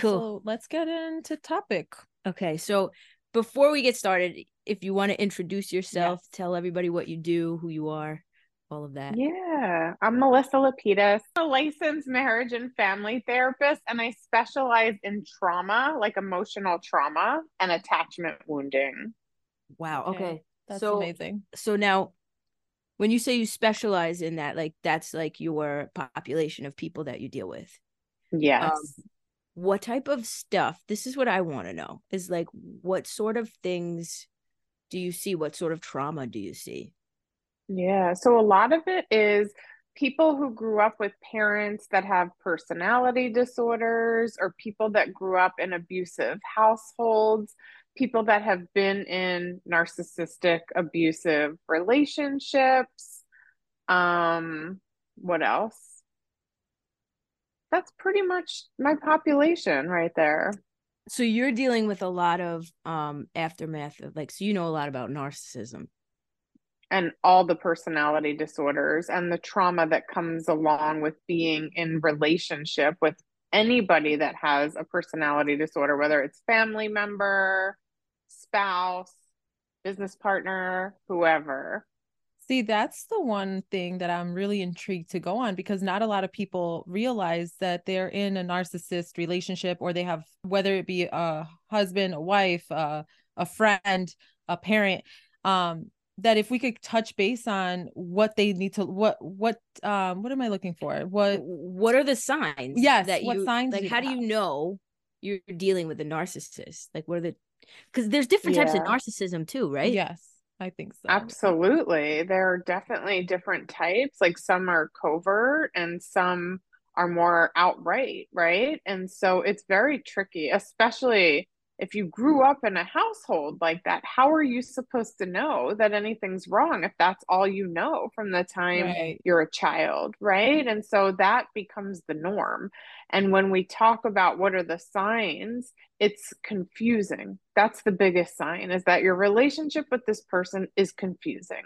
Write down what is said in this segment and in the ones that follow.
cool. So let's get into topic. Okay, so before we get started, if you want to introduce yourself, tell everybody what you do, who you are, all of that. Yeah, I'm Melissa Lapides, a licensed marriage and family therapist, and I specialize in trauma, like emotional trauma and attachment wounding. Wow. Okay. Okay, That's so amazing. so now when you say you specialize in that, like that's like your population of people that you deal with. Yes. Um, what type of stuff? This is what I want to know. Is like what sort of things do you see? What sort of trauma do you see? Yeah, so a lot of it is people who grew up with parents that have personality disorders or people that grew up in abusive households, people that have been in narcissistic abusive relationships. Um, what else? That's pretty much my population right there. So you're dealing with a lot of um aftermath of like so you know a lot about narcissism. and all the personality disorders and the trauma that comes along with being in relationship with anybody that has a personality disorder whether it's family member spouse business partner whoever See, that's the one thing that I'm really intrigued to go on because not a lot of people realize that they're in a narcissist relationship or they have, whether it be a husband, a wife, uh, a friend, a parent, um, that if we could touch base on what they need to, what, what, um, what am I looking for? What, What are the signs? Yes, that what you signs like do how they do you know you're dealing with a narcissist? Like what are the because there's different types of narcissism too, right? yes, I think so. absolutely. There are definitely different types. Like some are covert and some are more outright right? And so it's very tricky especially if you grew up in a household like that how are you supposed to know that anything's wrong if that's all you know from the time Right. you're a child, right? And so that becomes the norm. And when we talk about what are the signs, it's confusing. That's the biggest sign is that your relationship with this person is confusing.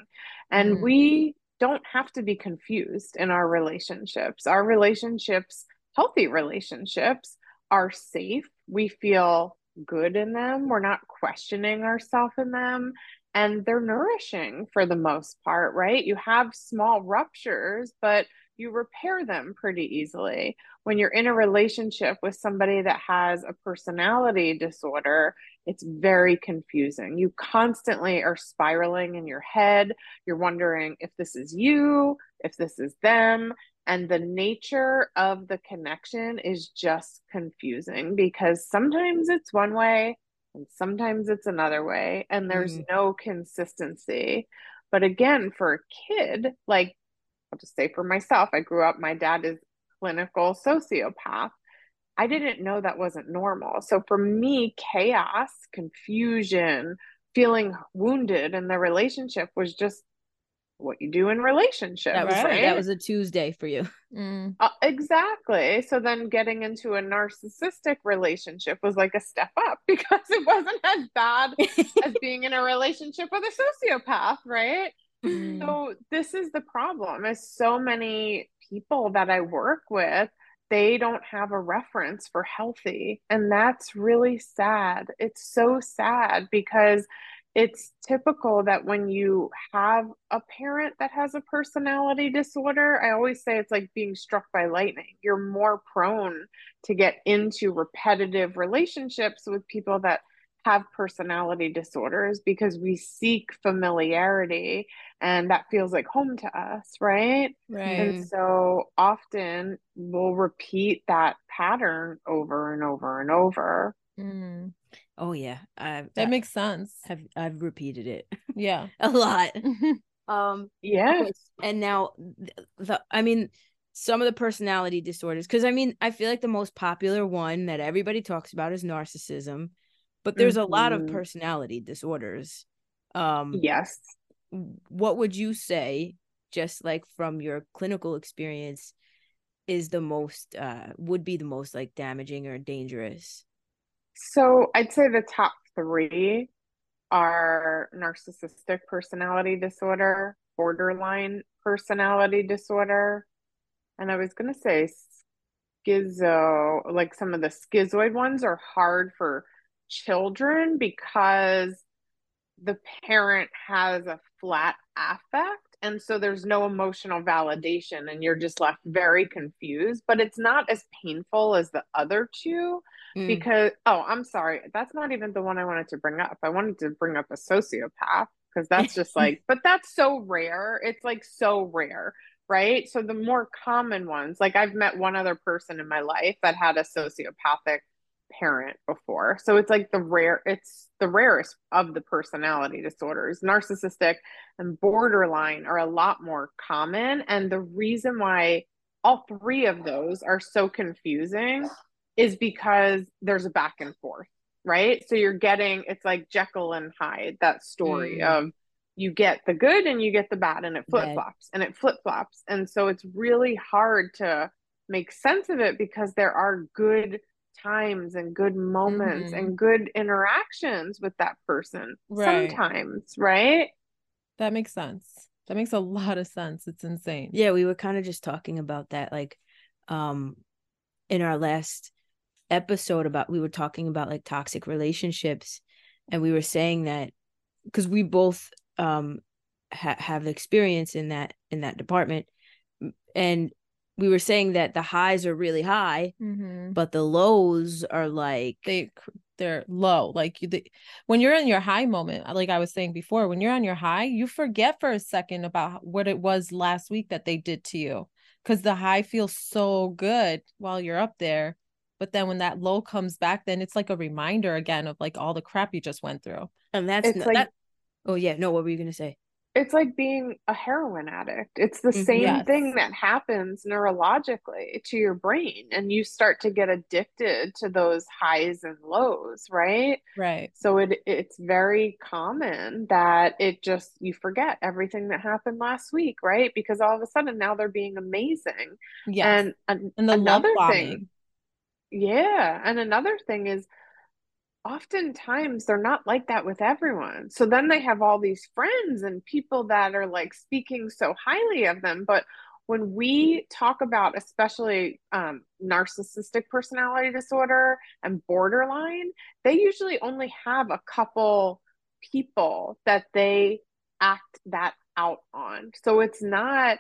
And Mhm. we don't have to be confused in our relationships. Our relationships, healthy relationships, are safe. We feel good in them. We're not questioning ourselves in them and they're nourishing for the most part, right? You have small ruptures, but you repair them pretty easily. When you're in a relationship with somebody that has a personality disorder, it's very confusing. You constantly are spiraling in your head. You're wondering if this is you, if this is them. And the nature of the connection is just confusing because sometimes it's one way and sometimes it's another way and there's Mm. no consistency. But again for a kid like i'll just say for myself i grew up my dad is clinical sociopath. I didn't know that wasn't normal. So for me chaos confusion feeling wounded in the relationship was just what you do in relationships That was Right. that was a Tuesday for you. Mm. uh, exactly. So then getting into a narcissistic relationship was like a step up because it wasn't as bad as being in a relationship with a sociopath, right? Mm. So this is the problem is so many people that I work with, they don't have a reference for healthy. And that's really sad. It's so sad because it's typical that when you have a parent that has a personality disorder, I always say it's like being struck by lightning. You're more prone to get into repetitive relationships with people that have personality disorders because we seek familiarity and that feels like home to us, right? Right. And so often we'll repeat that pattern over and over and over. Mm. Oh yeah. I, That I makes sense. have I've repeated it Yeah. a lot. Um Yeah. and now th- the I mean some of the personality disorders because I mean I feel like the most popular one that everybody talks about is narcissism, but there's a lot of Mhm. personality disorders. Um Yes. what would you say just like from your clinical experience is the most uh would be the most like damaging or dangerous? So I'd say the top three are narcissistic personality disorder, borderline personality disorder, and I was going to say schizo, like some of the schizoid ones are hard for children because the parent has a flat affect and so there's no emotional validation and you're just left very confused but it's not as painful as the other two mm. because oh i'm sorry that's not even the one i wanted to bring up. I wanted to bring up a sociopath because that's just like but that's so rare. It's like so rare right? So the more common ones like i've met one other person in my life that had a sociopathic parent before. So it's like the rare, it's the rarest of the personality disorders. Narcissistic and borderline are a lot more common. And the reason why all three of those are so confusing is because there's a back and forth, right? So you're getting, it's like Jekyll and Hyde, that story mm. of you get the good and you get the bad and it flip flops and it flip flops. And so it's really hard to make sense of it because there are good times and good moments mm-hmm. and good interactions with that person right. sometimes, right? That makes sense. That makes a lot of sense. It's insane. Yeah, we were kind of just talking about that like um in our last episode about we were talking about like toxic relationships and we were saying that because we both um ha- have experience in that in that department and we were saying that the highs are really high, mm-hmm. but the lows are like they they're low. Like you, the, when you're in your high moment, like I was saying before, when you're on your high, you forget for a second about what it was last week that they did to you, because the high feels so good while you're up there. But then when that low comes back, then it's like a reminder again of like all the crap you just went through. And that's it's like, that. Oh yeah, no. What were you gonna say? It's like being a heroin addict. It's the mm-hmm. same yes. thing that happens neurologically to your brain and you start to get addicted to those highs and lows, right? Right. So it it's very common that it just you forget everything that happened last week, right? Because all of a sudden now they're being amazing. Yeah. And, and, and the another thing Yeah, and another thing is oftentimes they're not like that with everyone. So then they have all these friends and people that are like speaking so highly of them. But when we talk about especially um, narcissistic personality disorder and borderline, they usually only have a couple people that they act that out on. So it's not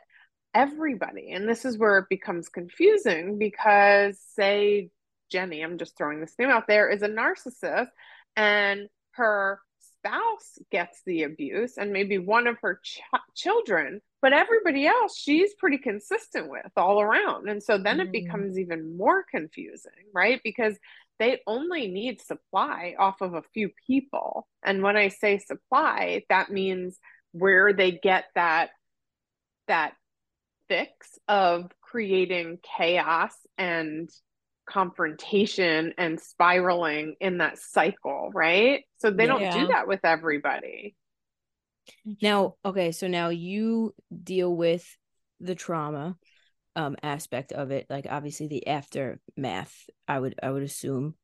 everybody. And this is where it becomes confusing because, say, Jenny, I'm just throwing this name out there, is a narcissist and her spouse gets the abuse and maybe one of her ch- children, but everybody else she's pretty consistent with all around. And so then mm. it becomes even more confusing, right? Because they only need supply off of a few people. And when I say supply, that means where they get that that fix of creating chaos and confrontation and spiraling in that cycle, right? So they don't do that with everybody. Now, okay, so now you deal with the trauma um aspect of it, like obviously the aftermath, I would I would assume.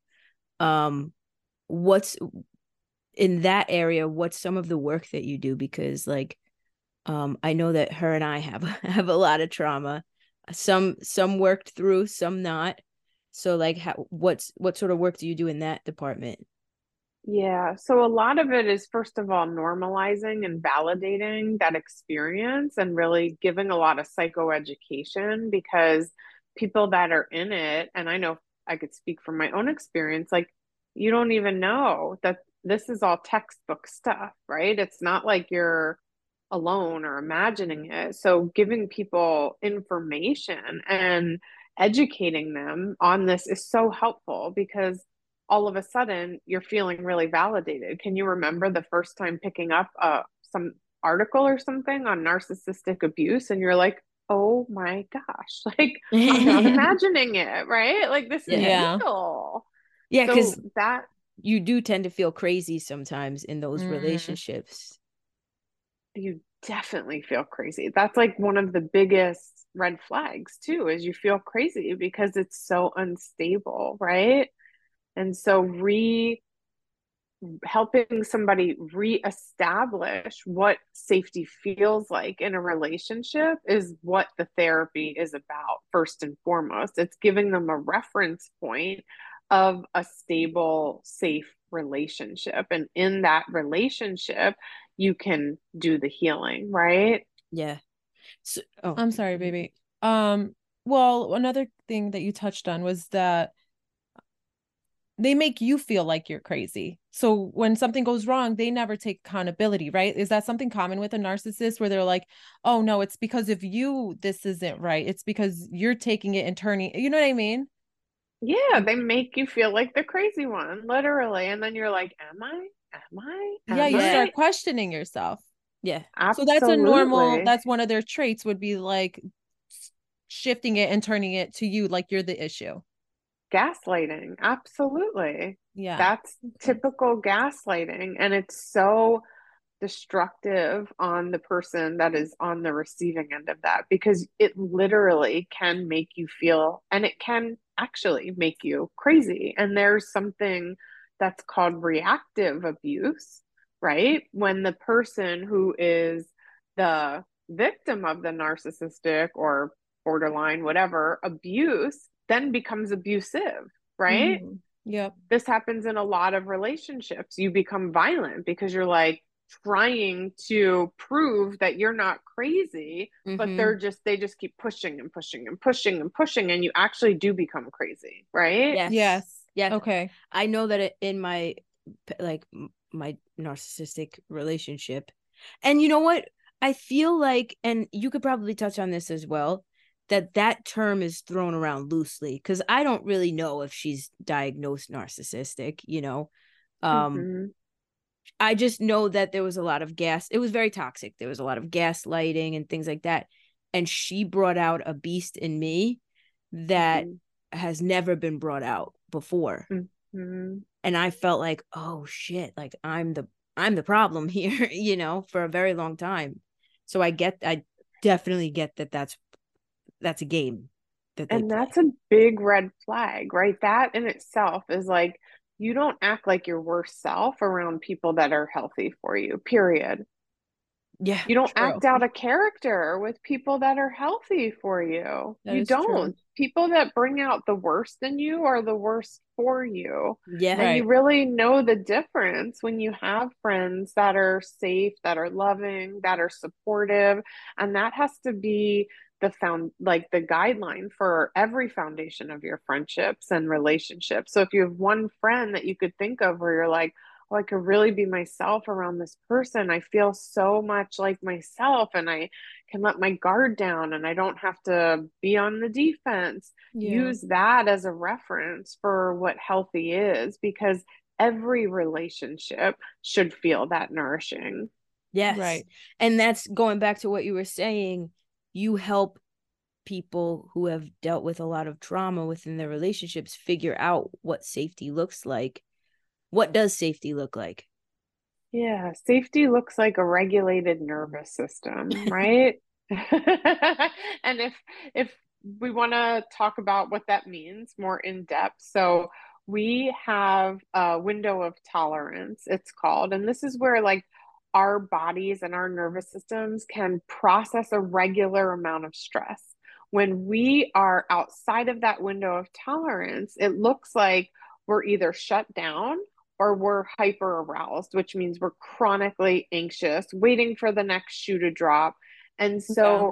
Um what's in that area, what's some of the work that you do because like um I know that her and I have have a lot of trauma. Some some worked through, some not so like how what's what sort of work do you do in that department? Yeah, so a lot of it is first of all normalizing and validating that experience and really giving a lot of psychoeducation because people that are in it and I know I could speak from my own experience like you don't even know that this is all textbook stuff, right? It's not like you're alone or imagining it. So giving people information and educating them on this is so helpful because all of a sudden you're feeling really validated. Can you remember the first time picking up uh, some article or something on narcissistic abuse and you're like, oh my gosh, like I'm not imagining it, right? Like this is yeah. real. Yeah, because so that you do tend to feel crazy sometimes in those mm. relationships. You definitely feel crazy. That's like one of the biggest red flags too is you feel crazy because it's so unstable right? And so re helping somebody reestablish what safety feels like in a relationship is what the therapy is about first and foremost. It's giving them a reference point of a stable safe relationship. And in that relationship you can do the healing right yeah so, oh. i'm sorry baby um well another thing that you touched on was that they make you feel like you're crazy. So when something goes wrong, they never take accountability, right? Is that something common with a narcissist where they're like, "Oh no, it's because of you this isn't right. It's because you're taking it and turning." You know what I mean? Yeah, they make you feel like the crazy one, literally. And then you're like, "Am I? Am I?" Am yeah, you I? start questioning yourself. Yeah. Absolutely. So that's a normal that's one of their traits would be like shifting it and turning it to you like you're the issue gaslighting absolutely yeah that's mm-hmm. typical gaslighting and it's so destructive on the person that is on the receiving end of that because it literally can make you feel and it can actually make you crazy and there's something that's called reactive abuse right when the person who is the victim of the narcissistic or borderline whatever abuse then becomes abusive, right? Mm-hmm. Yep. This happens in a lot of relationships. You become violent because you're like trying to prove that you're not crazy, mm-hmm. but they're just they just keep pushing and pushing and pushing and pushing and you actually do become crazy, right? Yes. Yes. Yes. Okay. I know that in my like my narcissistic relationship. And you know what? I feel like and you could probably touch on this as well that that term is thrown around loosely because I don't really know if she's diagnosed narcissistic, you know. Um mm-hmm. I just know that there was a lot of gas. It was very toxic. There was a lot of gaslighting and things like that. And she brought out a beast in me that mm-hmm. has never been brought out before. Mm-hmm. And I felt like, oh shit, like I'm the I'm the problem here, you know, for a very long time. So I get I definitely get that that's that's a game that and play. that's a big red flag right that in itself is like you don't act like your worst self around people that are healthy for you period yeah you don't true. act out a character with people that are healthy for you that you don't true. people that bring out the worst in you are the worst for you yeah and right. you really know the difference when you have friends that are safe that are loving that are supportive and that has to be the found like the guideline for every foundation of your friendships and relationships. So if you have one friend that you could think of where you're like, oh, I could really be myself around this person. I feel so much like myself and I can let my guard down and I don't have to be on the defense. Yeah. Use that as a reference for what healthy is because every relationship should feel that nourishing. Yes. Right. And that's going back to what you were saying you help people who have dealt with a lot of trauma within their relationships figure out what safety looks like. What does safety look like? Yeah, safety looks like a regulated nervous system, right? and if if we want to talk about what that means more in depth, so we have a window of tolerance, it's called, and this is where like our bodies and our nervous systems can process a regular amount of stress. When we are outside of that window of tolerance, it looks like we're either shut down or we're hyper aroused, which means we're chronically anxious, waiting for the next shoe to drop. And so yeah.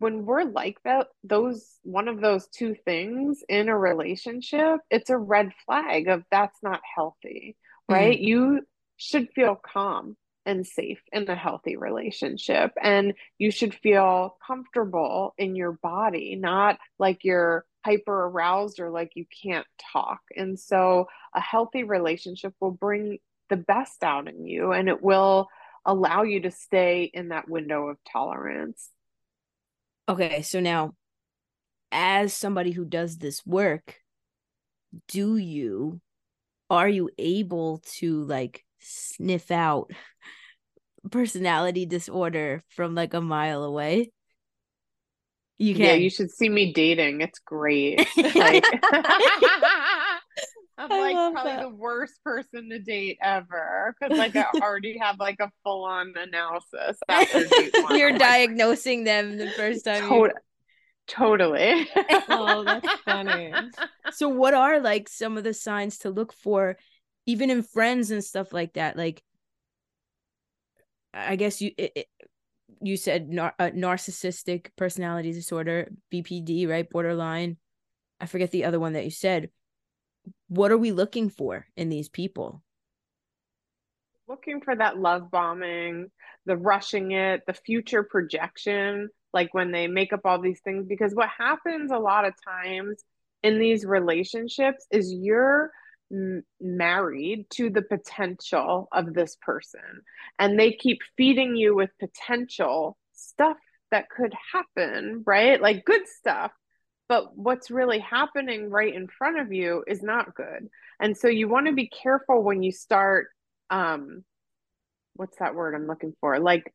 when we're like that, those one of those two things in a relationship, it's a red flag of that's not healthy, right? Mm. You should feel calm and safe in a healthy relationship. And you should feel comfortable in your body, not like you're hyper aroused or like you can't talk. And so a healthy relationship will bring the best out in you and it will allow you to stay in that window of tolerance. Okay, so now as somebody who does this work, do you are you able to like sniff out personality disorder from like a mile away. You can. Yeah, you should see me dating. It's great. like, I'm like probably that. the worst person to date ever because like I already have like a full on analysis after date one. You're diagnosing them the first time. Tot- Totally. oh, that's funny. So, what are like some of the signs to look for, even in friends and stuff like that? Like, I guess you it, it, you said nar- uh, narcissistic personality disorder, BPD, right? Borderline. I forget the other one that you said what are we looking for in these people? Looking for that love bombing, the rushing it, the future projection, like when they make up all these things. Because what happens a lot of times in these relationships is you're m- married to the potential of this person, and they keep feeding you with potential stuff that could happen, right? Like good stuff but what's really happening right in front of you is not good and so you want to be careful when you start um what's that word i'm looking for like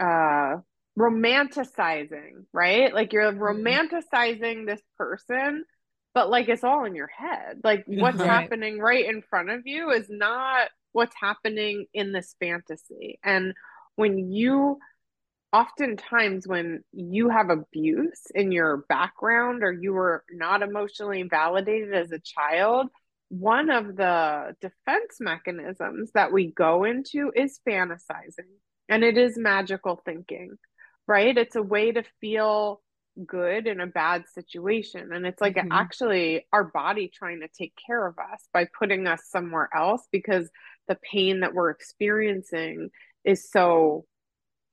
uh romanticizing right like you're mm-hmm. romanticizing this person but like it's all in your head like what's right. happening right in front of you is not what's happening in this fantasy and when you oftentimes when you have abuse in your background or you were not emotionally validated as a child, one of the defense mechanisms that we go into is fantasizing and it is magical thinking, right? It's a way to feel good in a bad situation. And it's like mm-hmm. actually our body trying to take care of us by putting us somewhere else because the pain that we're experiencing is so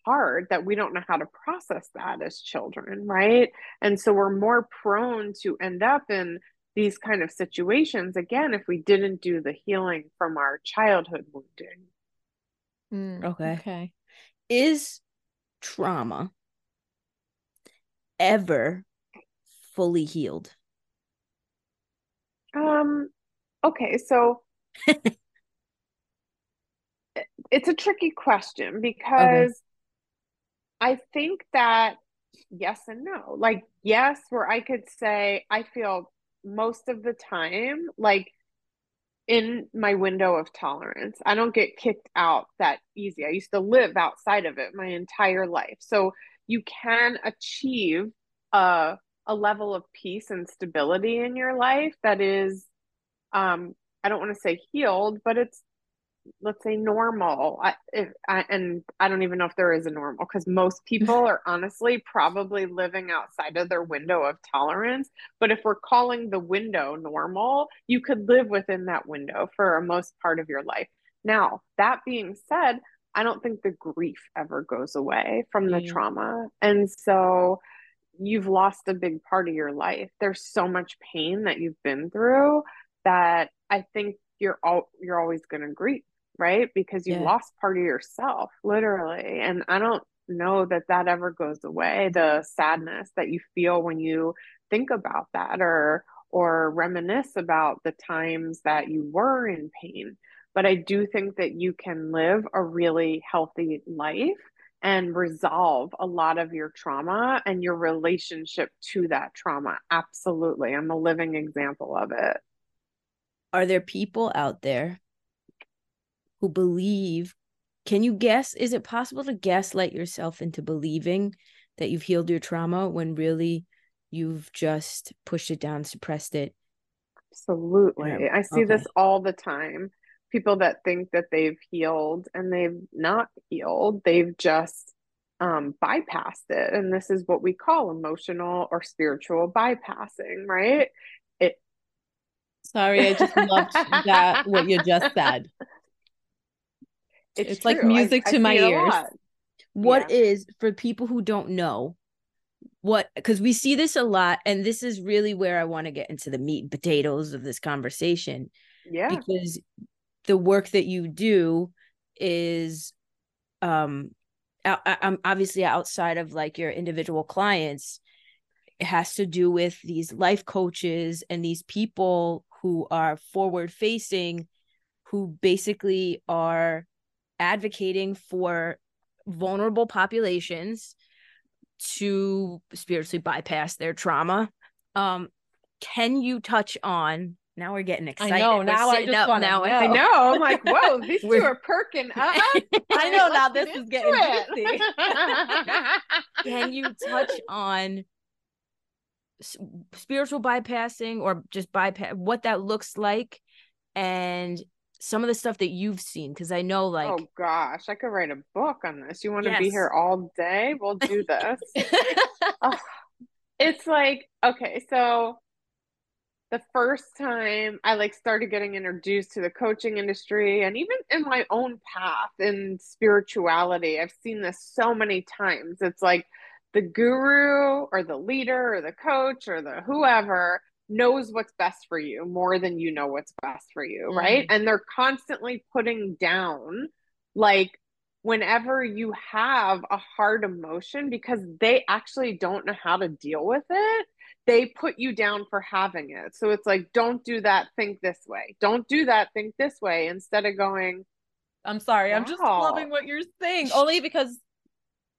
hard that we don't know how to process that as children, right? And so we're more prone to end up in these kind of situations again if we didn't do the healing from our childhood wounding. Mm, okay. Okay. Is trauma ever fully healed? Um okay, so it's a tricky question because okay. I think that yes and no. Like, yes, where I could say I feel most of the time like in my window of tolerance. I don't get kicked out that easy. I used to live outside of it my entire life. So you can achieve a a level of peace and stability in your life that is um I don't want to say healed, but it's let's say normal. I, if, I, and i don't even know if there is a normal because most people are honestly probably living outside of their window of tolerance. But if we're calling the window normal you could live within that window for most part of your life. Now that being said i don't think the grief ever goes away from the mm. trauma and so you've lost a big part of your life there's so much pain that you've been through that i think you're all you're always going to grieve right? Because you yeah. lost part of yourself, literally. And I don't know that that ever goes away. The sadness that you feel when you think about that or or reminisce about the times that you were in pain. But I do think that you can live a really healthy life and resolve a lot of your trauma and your relationship to that trauma. Absolutely. I'm a living example of it. Are there people out there who believe can you guess is it possible to gaslight yourself into believing that you've healed your trauma when really you've just pushed it down suppressed it absolutely i see okay. this all the time people that think that they've healed and they've not healed they've just um, bypassed it and this is what we call emotional or spiritual bypassing right it sorry i just loved that what you just said it's, it's like music I, to I my ears. What yeah. is for people who don't know what because we see this a lot and this is really where I want to get into the meat and potatoes of this conversation. Yeah. Because the work that you do is um I, I'm obviously outside of like your individual clients it has to do with these life coaches and these people who are forward facing who basically are advocating for vulnerable populations to spiritually bypass their trauma. Um, can you touch on now we're getting excited. I know. We're Now I just want to know. I know. I'm like, whoa, these two are perking up. I know now this is getting juicy. Can you touch on spiritual bypassing or just bypass what that looks like and some of the stuff that you've seen? Because I know, oh, like, oh gosh, I could write a book on this. You want to be here all day? We'll do this. Oh, it's like, okay, so the first time I like started getting introduced to the coaching industry and even in my own path in spirituality, I've seen this so many times. It's like the guru or the leader or the coach or the whoever knows what's best for you more than you know what's best for you, mm-hmm. right? And they're constantly putting down like whenever you have a hard emotion because they actually don't know how to deal with it they put you down for having it so it's like don't do that think this way don't do that think this way instead of going I'm sorry. I'm just loving what you're saying. Only because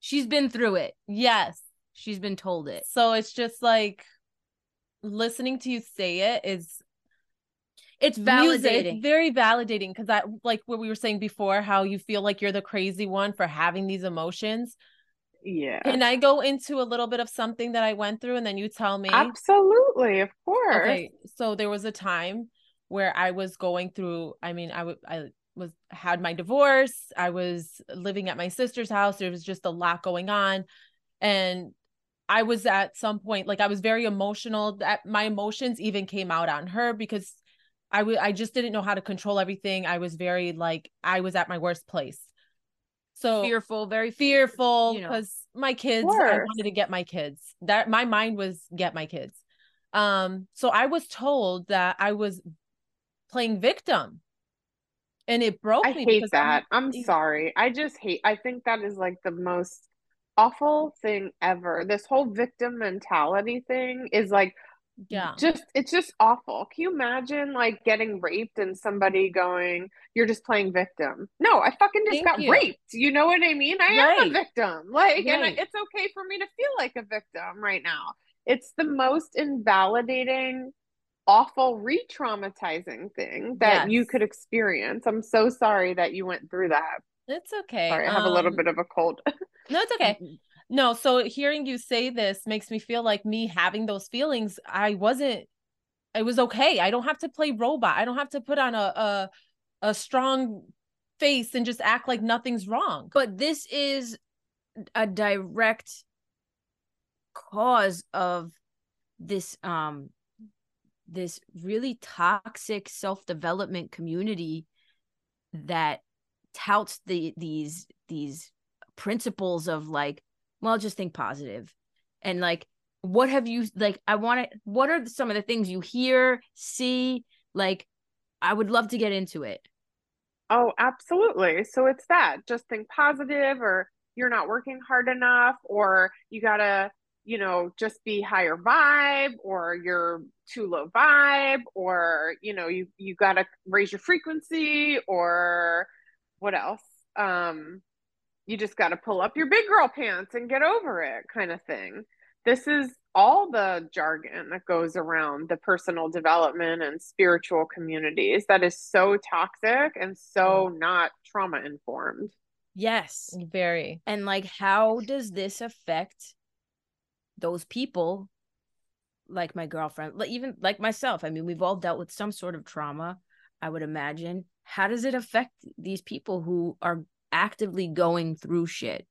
she's been through it, yes. she's been told it. So it's just like listening to you say it is It's validating. It's very validating because that like what we were saying before, how you feel like you're the crazy one for having these emotions. Yeah Can I go into a little bit of something that I went through and then you tell me? absolutely of course Okay, so there was a time where I was going through. I mean, I would I was had my divorce. I was living at my sister's house. There was just a lot going on, and I was at some point like I was very emotional. That my emotions even came out on her because I would I just didn't know how to control everything. I was very like I was at my worst place. So fearful, very fearful you know. because my kids i wanted to get my kids that my mind was get my kids um so i was told that i was playing victim and it broke I me hate because I'm- that. I'm sorry. I just hate. I think that is like the most awful thing ever. This whole victim mentality thing is like yeah just it's just awful. Can you imagine like getting raped and somebody going, "You're just playing victim"? No, I fucking just Thank got you. raped. You know what I mean? I am a victim. Like, and I, it's okay for me to feel like a victim right now. It's the most invalidating awful re-traumatizing thing that you could experience. I'm so sorry that you went through that. it's okay Sorry, I have a little Um, bit of a cold. no it's okay no so hearing you say this makes me feel like me having those feelings i wasn't it was okay i don't have to play robot i don't have to put on a a, a strong face and just act like nothing's wrong. But this is a direct cause of this um this really toxic self-development community that touts the these these principles of like well just think positive and like what have you like i want to what are some of the things you hear see like i would love to get into it Oh, absolutely. So it's that. Just think positive, or you're not working hard enough, or you gotta, you know, just be higher vibe, or you're too low vibe, or you know, you you gotta raise your frequency, or what else? Um, you just gotta pull up your big girl pants and get over it, kind of thing. This is all the jargon that goes around the personal development and spiritual communities that is so toxic and so mm. not trauma informed. yes. Very. And like how does this affect those people like my girlfriend like even like myself? I mean we've all dealt with some sort of trauma i would imagine. How does it affect these people who are actively going through shit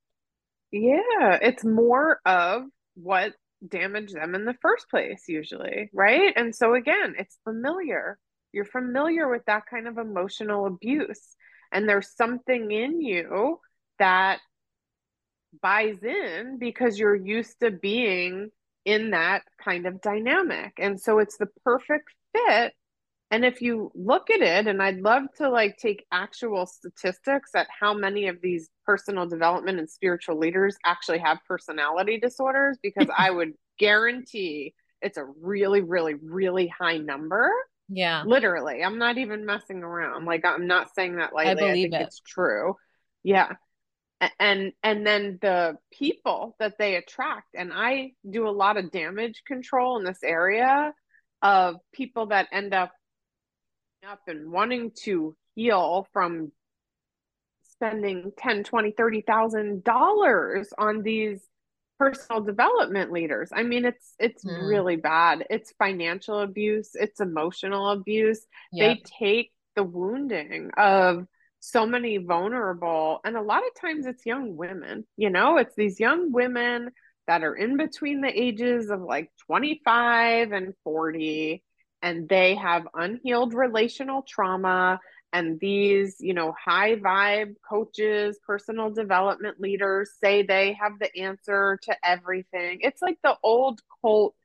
Yeah, it's more of what damaged them in the first place, usually, right? And so, again, it's familiar. You're familiar with that kind of emotional abuse. And there's something in you that buys in because you're used to being in that kind of dynamic. And so, it's the perfect fit and if you look at it, and I'd love to like take actual statistics at how many of these personal development and spiritual leaders actually have personality disorders, because I would guarantee it's a really, really, really high number. yeah Literally, I'm not even messing around. Like I'm not saying that lightly. I, believe think it. it's true. Yeah. And and then the people that they attract, and I do a lot of damage control in this area of people that end up up and wanting to heal from spending 10 20 30 thousand dollars on these personal development leaders. I mean it's it's mm. really bad. It's financial abuse. It's emotional abuse. Yep. they take the wounding of so many vulnerable and a lot of times it's young women you know? It's these young women that are in between the ages of like 25 and 40 and they have unhealed relational trauma and these you know high vibe coaches personal development leaders say they have the answer to everything it's like the old cult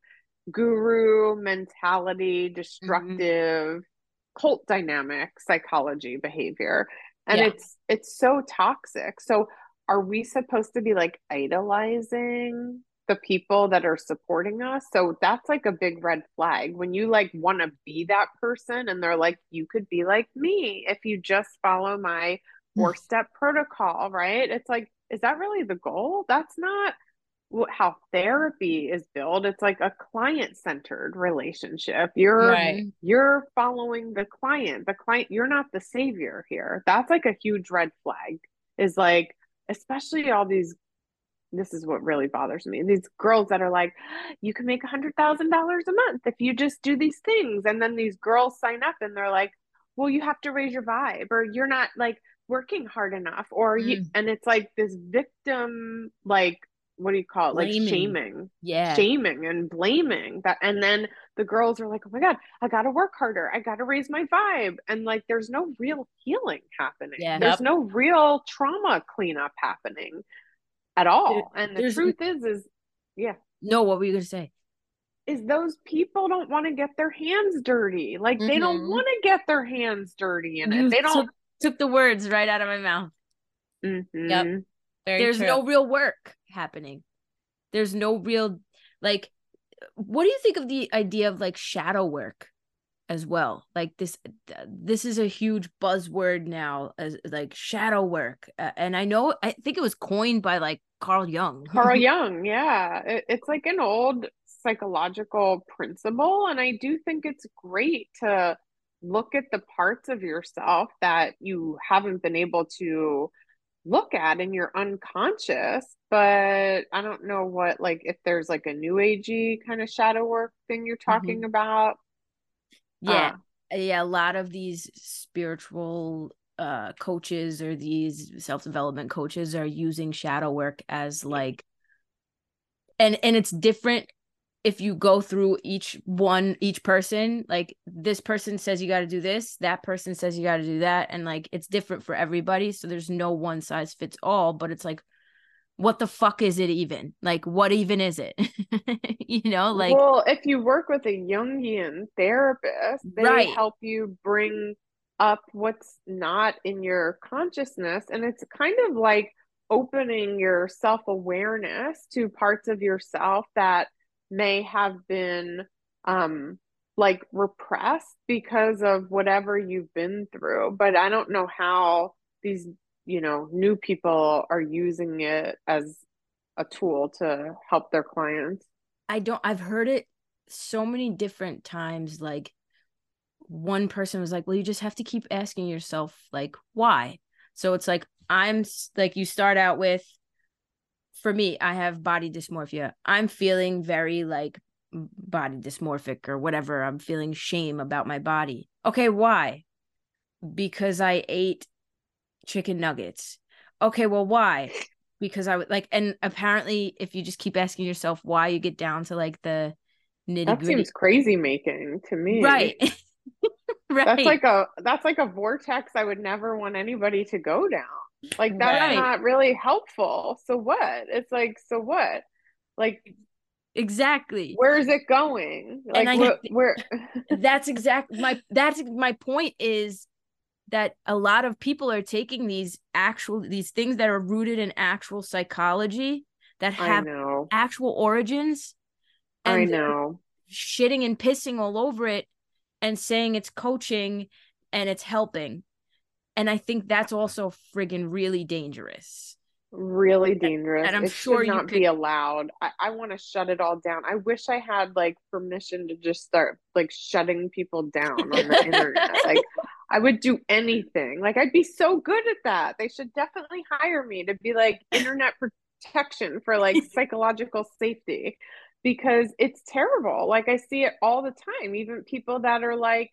guru mentality mm-hmm. destructive mm-hmm. cult dynamic psychology behavior and yeah. it's it's so toxic so are we supposed to be like idolizing the people that are supporting us. So that's like a big red flag. When you like want to be that person and they're like you could be like me if you just follow my hmm. four step protocol right? It's like is that really the goal? That's not how therapy is built. It's like a client centered relationship. You're right. you're following the client. The client you're not the savior here. That's like a huge red flag is like especially all these this is what really bothers me these girls that are like you can make a hundred thousand dollars a month if you just do these things. And then these girls sign up and they're like well you have to raise your vibe or you're not like working hard enough or mm. you and it's like this victim like what do you call it? Blaming. like shaming. Yeah. Shaming and blaming that and then the girls are like oh my god i gotta work harder. I gotta raise my vibe. And like there's no real healing happening. Yeah. there's no real trauma cleanup happening at all there, and the truth is is yeah no what were you gonna say is those people don't want to get their hands dirty like mm-hmm. they don't mm-hmm. want to get their hands dirty in it they don't took, took, the words right out of my mouth mm-hmm. yep Very there's true. no real work happening. There's no real like what do you think of the idea of like shadow work as well? Like this this is a huge buzzword now as like shadow work. Uh, and I know I think it was coined by like Carl Jung. Carl Jung, yeah. It, it's like an old psychological principle and I do think it's great to look at the parts of yourself that you haven't been able to look at in your unconscious but i don't know what like if there's like a new agey kind of shadow work thing you're talking mm-hmm. about yeah. Uh, yeah a lot of these spiritual uh coaches or these self-development coaches are using shadow work as like and and it's different if you go through each one each person like this person says you got to do this that person says you got to do that and like it's different for everybody so there's no one size fits all but it's like what the fuck is it even? Like what even is it? You know like well if you work with a jungian therapist they right. help you bring up what's not in your consciousness and it's kind of like opening your self-awareness to parts of yourself that may have been um like repressed because of whatever you've been through. But i don't know how these you know new people are using it as a tool to help their clients i don't i've heard it so many different times like one person was like well you just have to keep asking yourself like why so it's like i'm like you start out with for me, I have body dysmorphia. I'm feeling very like body dysmorphic or whatever. I'm feeling shame about my body. Okay, why? Because I ate chicken nuggets. Okay, well, why? Because I would like, and apparently, if you just keep asking yourself why, you get down to like the nitty That seems crazy making to me. Right. right. That's like a that's like a vortex I would never want anybody to go down. Like that's right. not really helpful. So what? It's like, so what? Like exactly where is it going like I, wh- where that's exactly my that's my point is that a lot of people are taking these actual these things that are rooted in actual psychology that have actual origins and I know shitting and pissing all over it and saying it's coaching and it's helping and I think that's also friggin' really dangerous. really dangerous. And I'm it sure should you not could- be allowed. I, I want to shut it all down. I wish I had like permission to just start like shutting people down on the internet. Like I would do anything. Like I'd be so good at that. They should definitely hire me to be like internet protection for like psychological safety because it's terrible. Like I see it all the time. Even people that are like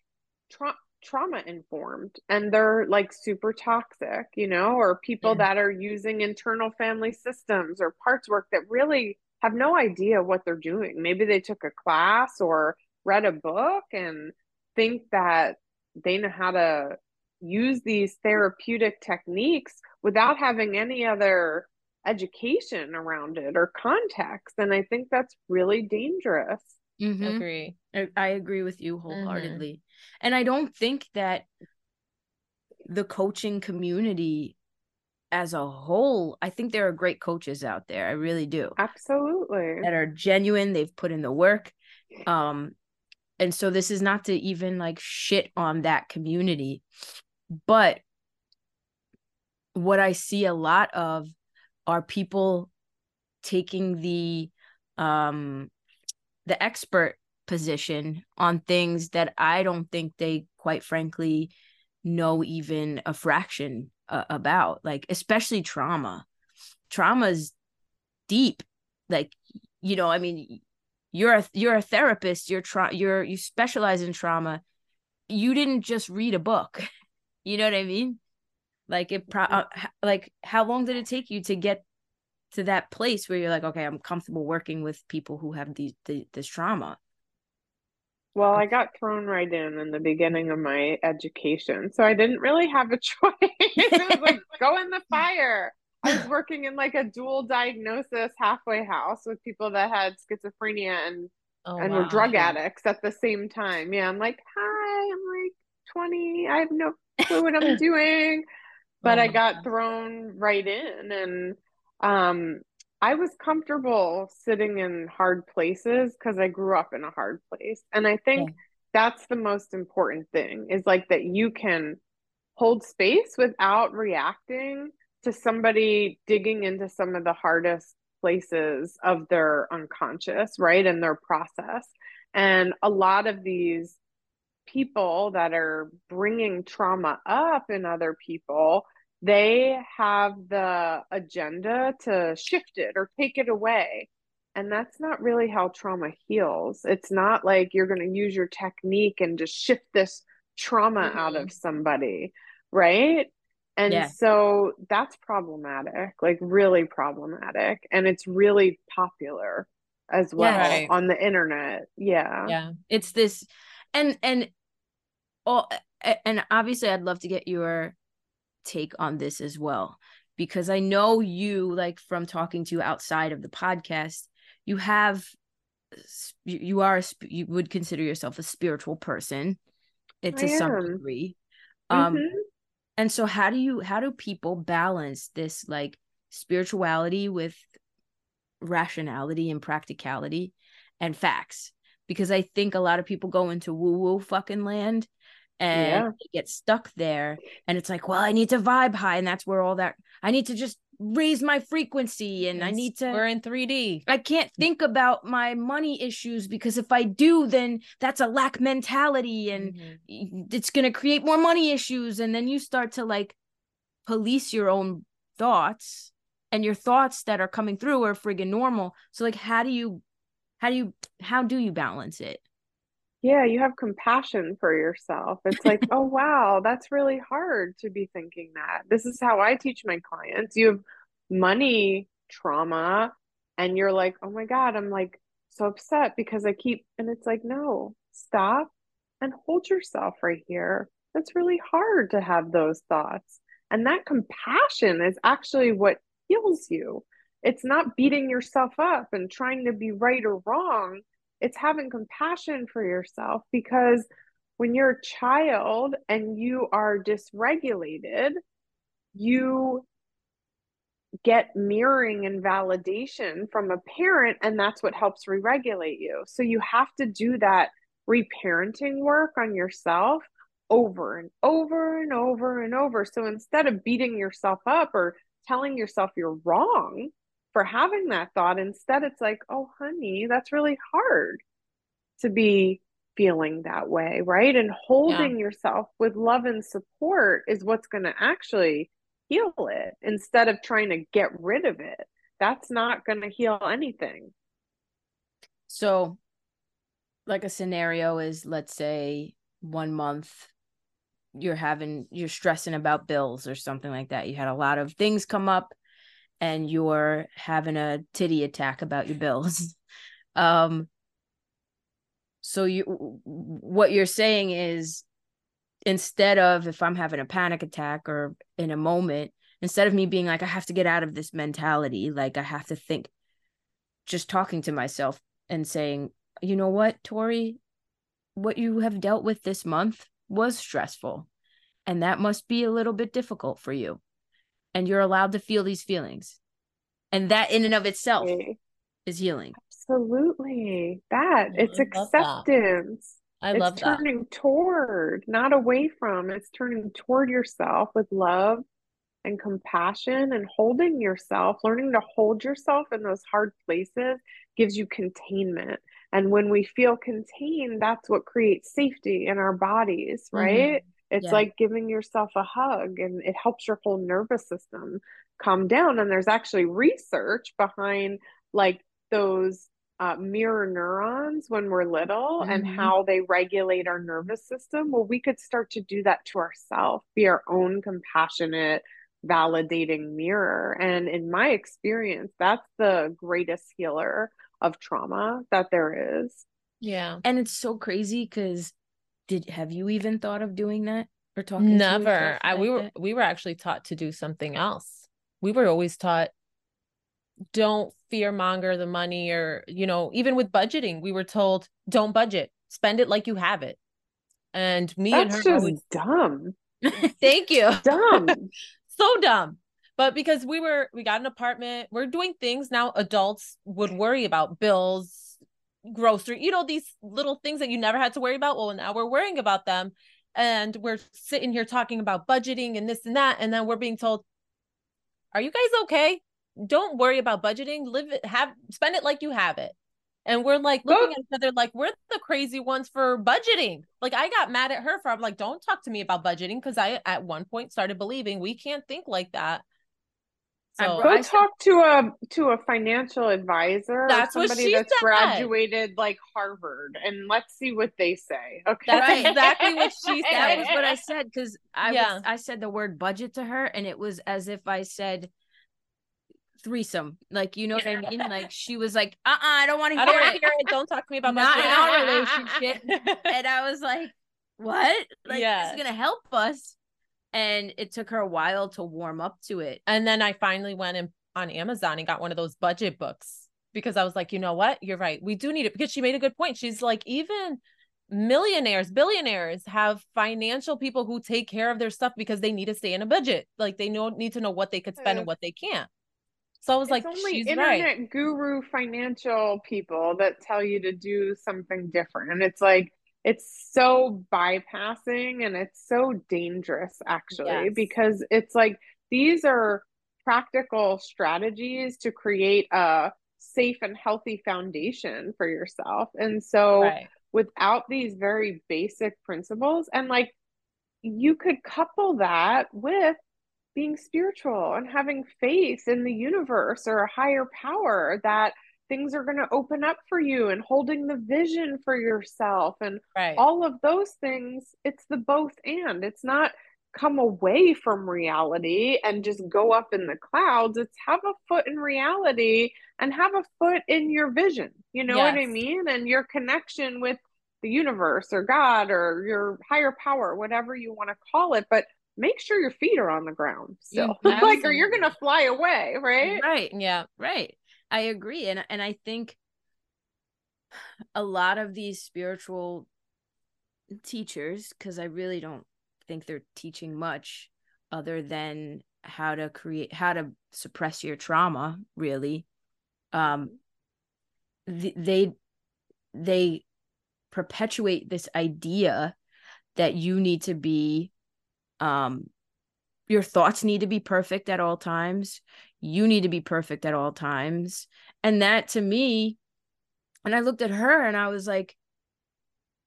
tra- trauma informed and they're like super toxic, you know, or people Yeah. that are using internal family systems or parts work that really have no idea what they're doing. Maybe they took a class or read a book and think that they know how to use these therapeutic techniques without having any other education around it or context. And I think that's really dangerous. Mhm. Agree. I, I agree with you wholeheartedly. And I don't think that the coaching community as a whole, I think there are great coaches out there. I really do. Absolutely. That are genuine, they've put in the work. Um and so this is not to even like shit on that community. But what I see a lot of are people taking the um the expert position on things that I don't think they quite frankly know even a fraction uh, about like especially trauma trauma's deep like you know i mean you're a you're a therapist you're tra- you're you specialize in trauma. You didn't just read a book. You know what i mean? Like it pro- uh, like how long did it take you to get to that place where you're like okay i'm comfortable working with people who have these the, this trauma. Well, I got thrown right in in the beginning of my education, so I didn't really have a choice. it was like go in the fire. I was working in like a dual diagnosis halfway house with people that had schizophrenia and Oh, and wow. were drug addicts at the same time. Yeah, I'm like, hi, I'm like 20. I have no clue what I'm doing. But Oh I got God. thrown right in and um I was comfortable sitting in hard places because I grew up in a hard place. And I think Yeah. that's the most important thing is like that you can hold space without reacting to somebody digging into some of the hardest places of their unconscious, right? And their process. And a lot of these people that are bringing trauma up in other people, they have the agenda to shift it or take it away. And that's not really how trauma heals. It's not like you're going to use your technique and just shift this trauma out of mm-hmm. somebody, right? And Yeah. so that's problematic, like really problematic. And it's really popular as well Right. on the internet. Yeah. Yeah. it's this and and all and obviously i'd love to get your take on this as well because i know you like from talking to you outside of the podcast you have you, are a, you would consider yourself a spiritual person it to I some degree um Mhm. And so how do you how do people balance this like spirituality with rationality and practicality and facts because i think a lot of people go into woo woo fucking land and Yeah. get stuck there and it's like well i need to vibe high and that's where all that i need to just raise my frequency and i need to We're in 3D. I can't think about my money issues because if I do, then that's a lack mentality and Mhm. it's going to create more money issues. And then you start to like police your own thoughts and your thoughts that are coming through are friggin' normal. So, like, how do you, how do you, how do you balance it? Yeah, you have compassion for yourself. It's like, oh, wow, that's really hard to be thinking that. This is how I teach my clients. You have money trauma, and you're like, oh my God, I'm like so upset because I keep, and it's like, no, stop and hold yourself right here. That's really hard to have those thoughts. And that compassion is actually what heals you. It's not beating yourself up and trying to be right or wrong it's having compassion for yourself because when you're a child and you are dysregulated, you get mirroring and validation from a parent, and that's what helps re regulate you. So you have to do that reparenting work on yourself over and over and over and over. So instead of beating yourself up or telling yourself you're wrong for having that thought. Instead, it's like, oh, honey, that's really hard to be feeling that way, right? And holding yeah. yourself with love and support is what's going to actually heal it instead of trying to get rid of it. That's not going to heal anything. So, like a scenario is let's say one month you're having you're stressing about bills or something like that. You had a lot of things come up and you're having a titty attack about your bills. um so you what you're saying is instead of if I'm having a panic attack or in a moment, instead of me being like I have to get out of this mentality, like I have to think just talking to myself and saying, "You know what, Tori, what you have dealt with this month was stressful and that must be a little bit difficult for you and you're allowed to feel these feelings and that in and of itself is healing absolutely that it's acceptance that. i love that. it's turning toward not away from it's turning toward yourself with love and compassion and holding yourself learning to hold yourself in those hard places gives you containment and when we feel contained, that's what creates safety in our bodies, mm-hmm. right? Mm-hmm. It's yeah. like giving yourself a hug and it helps your whole nervous system calm down. And there's actually research behind like those uh, mirror neurons when we're little mm-hmm. and how they regulate our nervous system. Well, we could start to do that to ourselves, be our own compassionate, validating mirror. And in my experience, that's the greatest healer of trauma that there is. Yeah. And it's so crazy because did have you even thought of doing that or talking? Never. I like we were that? we were actually taught to do something else. We were always taught don't fear monger the money or you know even with budgeting we were told don't budget spend it like you have it and me That's and her just always... dumb thank you dumb so dumb but because we were we got an apartment we're doing things now adults would worry about bills grocery you know these little things that you never had to worry about? Well now we're worrying about them. And we're sitting here talking about budgeting and this and that and then we're being told are you guys okay? Don't worry about budgeting. Live it have spend it like you have it. And we're like looking at each other like we're the crazy ones for budgeting. Like I got mad at her for I'm like, don't talk to me about budgeting because I at one point started believing we can't think like that. So go I talk to a to a financial advisor that's somebody that's said. graduated like Harvard and let's see what they say. Okay. That's exactly what she said. That was what I said because I yeah. was I said the word budget to her and it was as if I said threesome. Like you know what I mean? Like she was like, uh uh I don't want to hear, it. hear it. Don't talk to me about not in our relationship. and I was like, What? Like yeah. this is gonna help us and it took her a while to warm up to it. And then I finally went in, on Amazon and got one of those budget books because I was like, you know what? You're right. We do need it because she made a good point. She's like, even millionaires, billionaires have financial people who take care of their stuff because they need to stay in a budget. Like they know need to know what they could spend and what they can't. So I was it's like, only she's internet right. guru financial people that tell you to do something different. And it's like it's so bypassing and it's so dangerous actually yes. because it's like these are practical strategies to create a safe and healthy foundation for yourself and so right. without these very basic principles and like you could couple that with being spiritual and having faith in the universe or a higher power that things are going to open up for you and holding the vision for yourself and right. all of those things it's the both and. It's not come away from reality and just go up in the clouds. It's have a foot in reality and have a foot in your vision. You know yes. what i mean? And your connection with the universe or god or your higher power whatever you want to call it but make sure your feet are on the ground still. Mm-hmm. Like or you're gonna fly away right? Right yeah right I agree. And and I think a lot of these spiritual teachers, because I really don't think they're teaching much other than how to create how to suppress your trauma, really. Um they they perpetuate this idea that you need to be um your thoughts need to be perfect at all times you need to be perfect at all times. And that to me and i looked at her and i was like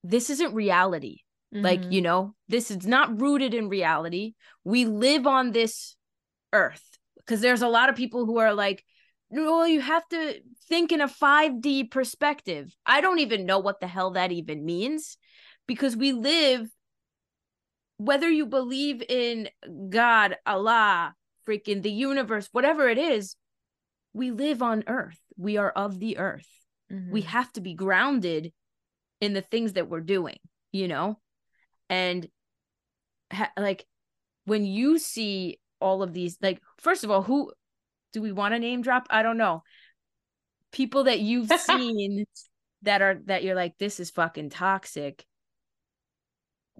this isn't reality. Mm-hmm. like you know this is not rooted in reality. We live on this earth. Because there's a lot of people who are like well you have to think in a 5d perspective. I don't even know what the hell that even means because we live whether you believe in god allah freaking the universe whatever it is we live on earth. We are of the earth. Mm-hmm. we have to be grounded in the things that we're doing you know? And ha- like when you see all of these like first of all who do we want to name drop? I don't know. People that you've seen that are that you're like this is fucking toxic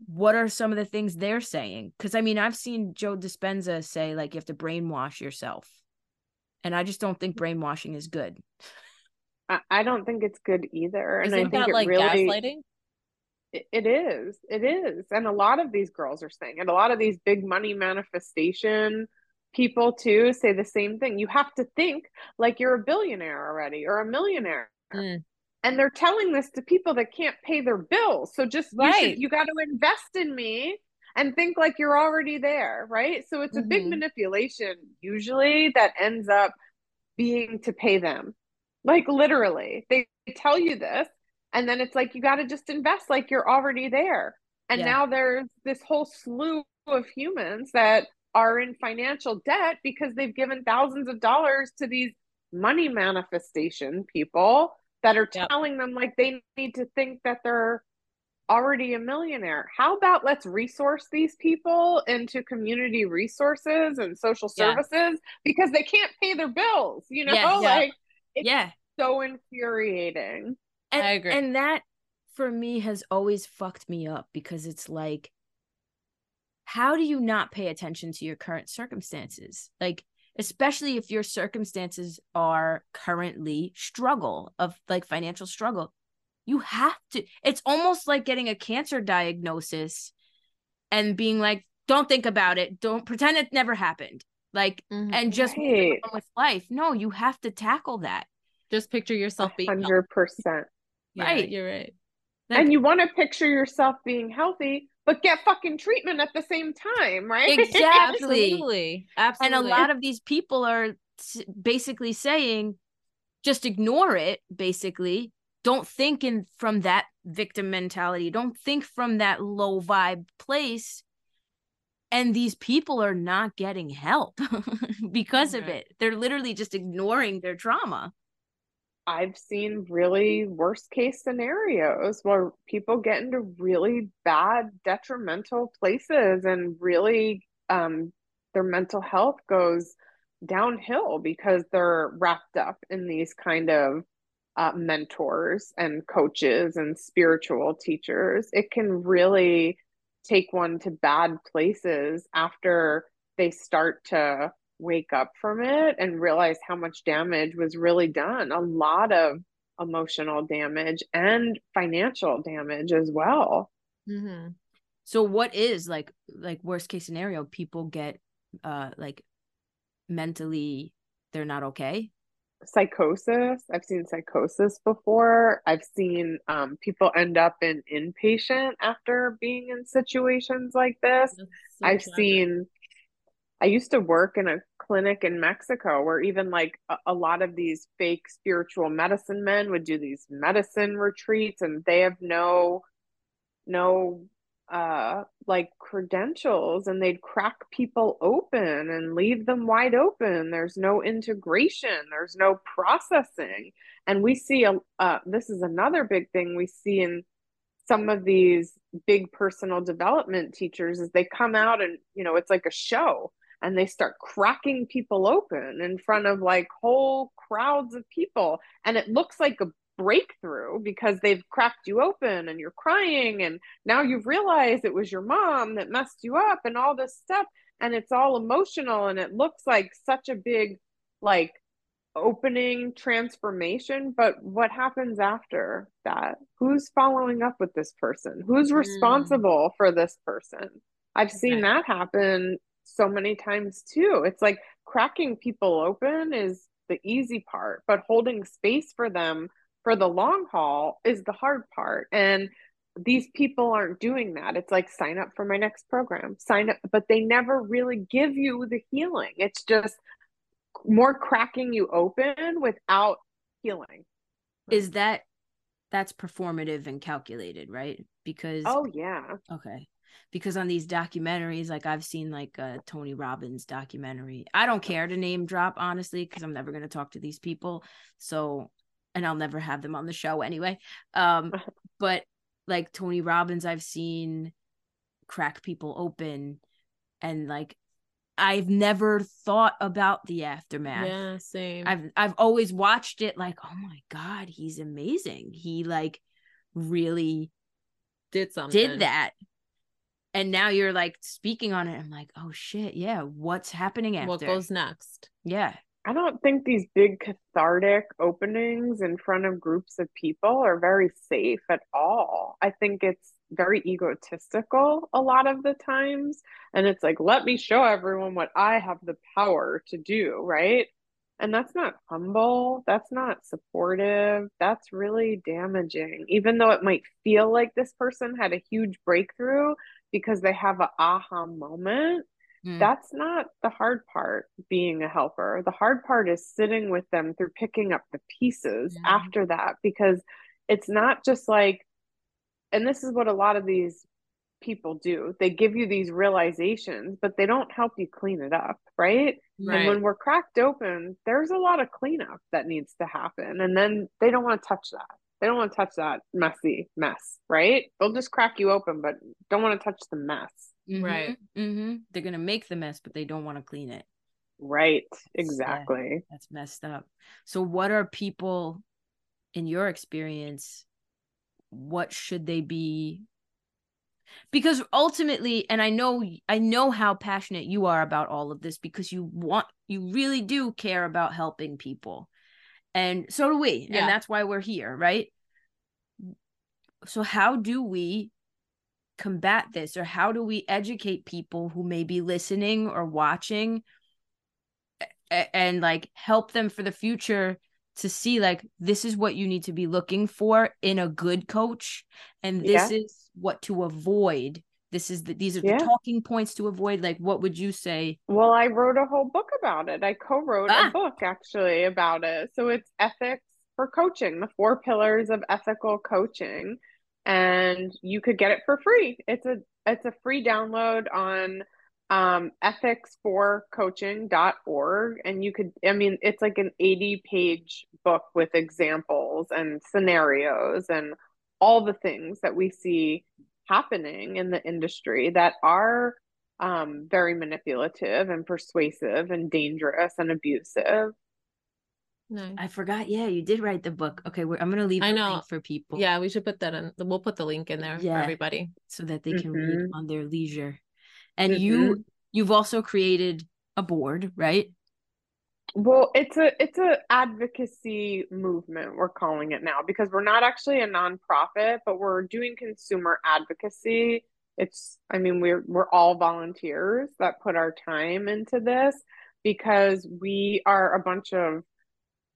what are some of the things they're saying? Because i mean i've seen joe dispenza say like you have to brainwash yourself. And i just don't think brainwashing is good. I, I don't think it's good either and Isn't i think that, it like really gaslighting? It is it is and a lot of these girls are saying and a lot of these big money manifestation people too say the same thing. You have to think like you're a billionaire already or a millionaire. Mm. And they're telling this to people that can't pay their bills so just right. you, should, you got to invest in me and think like you're already there right so it's a mm-hmm. big manipulation usually that ends up being to pay them like literally they tell you this and then it's like you got to just invest like you're already there and yeah. now there's this whole slew of humans that are in financial debt because they've given thousands of dollars to these money manifestation people that are yep. telling them like they need to think that they're already a millionaire. How about let's resource these people into community resources and social services yeah. because they can't pay their bills, you know? Yeah, yeah. Like yeah. so infuriating. And, I agree. And that for me has always fucked me up because it's like, how do you not pay attention to your current circumstances? Like, especially if your circumstances are currently struggle of like financial struggle. You have to, it's almost like getting a cancer diagnosis and being like, don't think about it. Don't pretend it never happened. Like, mm-hmm. and just right. with life. No, you have to tackle that. Just picture yourself being 100% right. You're right. and you want to picture yourself being healthy, but get fucking treatment at the same time, right? Exactly. Absolutely. Absolutely. And a lot of these people are basically saying, just ignore it, basically. Don't think in from that victim mentality. Don't think from that low vibe place. And these people are not getting help because of it. They're literally just ignoring their trauma. I've seen really worst case scenarios where people get into really bad, detrimental places and really um, their mental health goes downhill because they're wrapped up in these kind of uh, mentors and coaches and spiritual teachers. It can really take one to bad places after they start to wake up from it and realize how much damage was really done. A lot of emotional damage and financial damage as well. Mm-hmm. so what is like like worst case scenario people get uh like mentally they're not okay? Psychosis. I've seen psychosis before. I've seen um, people end up in inpatient after being in situations like this. So i've seen I used to work in a clinic in Mexico where even like a, a, lot of these fake spiritual medicine men would do these medicine retreats and they have no no uh like credentials and they'd crack people open and leave them wide open. There's no integration. There's no processing. And we see a uh, this is another big thing we see in some of these big personal development teachers is they come out and you know it's like a show and they start cracking people open in front of like whole crowds of people and it looks like a breakthrough because they've cracked you open and you're crying and now you've realized it was your mom that messed you up and all this stuff and it's all emotional and it looks like such a big like opening transformation but what happens after that who's following up with this person who's mm. responsible mm. for this person i've okay. seen that happen so many times too. It's like cracking people open is the easy part, but holding space for them for the long haul is the hard part. And these people aren't doing that. It's like sign up for my next program, sign up, but they never really give you the healing. It's just more cracking you open without healing. Is that that's performative and calculated, right? Because Oh yeah. Okay. Because on these documentaries, like I've seen like a Tony Robbins documentary. I don't care to name drop, honestly, because I'm never gonna talk to these people. So and I'll never have them on the show anyway. Um, but like Tony Robbins, I've seen crack people open and like I've never thought about the aftermath. Yeah, same. I've I've always watched it like, oh my god, he's amazing. He like really did something. Did that. And now you're like speaking on it. I'm like, oh shit, yeah. What's happening after? What goes next? Yeah. I don't think these big cathartic openings in front of groups of people are very safe at all. I think it's very egotistical a lot of the times. And it's like, let me show everyone what I have the power to do, right? And that's not humble. That's not supportive. That's really damaging. Even though it might feel like this person had a huge breakthrough because they have an aha moment, Mm. That's not the hard part being a helper. The hard part is sitting with them through picking up the pieces yeah. after that because it's not just like, and this is what a lot of these people do. They give you these realizations, but they don't help you clean it up, right? right? And when we're cracked open, there's a lot of cleanup that needs to happen. And then they don't want to touch that. They don't want to touch that messy mess, right? They'll just crack you open, but don't want to touch the mess. Mm-hmm, right. Mm-hmm. They're gonna make the mess, but they don't want to clean it. Right. Exactly. Yeah, that's messed up. So, what are people, in your experience, what should they be? Because ultimately, and I know, I know how passionate you are about all of this because you want, you really do care about helping people, and so do we, yeah. and that's why we're here, right? So, how do we combat this or how do we educate people who may be listening or watching and like help them for the future to see like this is what you need to be looking for in a good coach and this yeah. is what to avoid this is the these are yeah. the talking points to avoid like what would you say well i wrote a whole book about it i co-wrote ah. a book actually about it so it's ethics for coaching the four pillars of ethical coaching and you could get it for free. It's a it's a free download on um ethicsforcoaching.org and you could I mean it's like an 80 page book with examples and scenarios and all the things that we see happening in the industry that are um, very manipulative and persuasive and dangerous and abusive Nice. I forgot. Yeah, you did write the book. Okay, I'm gonna leave. I know for people. Yeah, we should put that in. We'll put the link in there yeah, for everybody so that they can mm-hmm. read on their leisure. And mm-hmm. you, you've also created a board, right? Well, it's a it's a advocacy movement. We're calling it now because we're not actually a nonprofit, but we're doing consumer advocacy. It's, I mean, we're we're all volunteers that put our time into this because we are a bunch of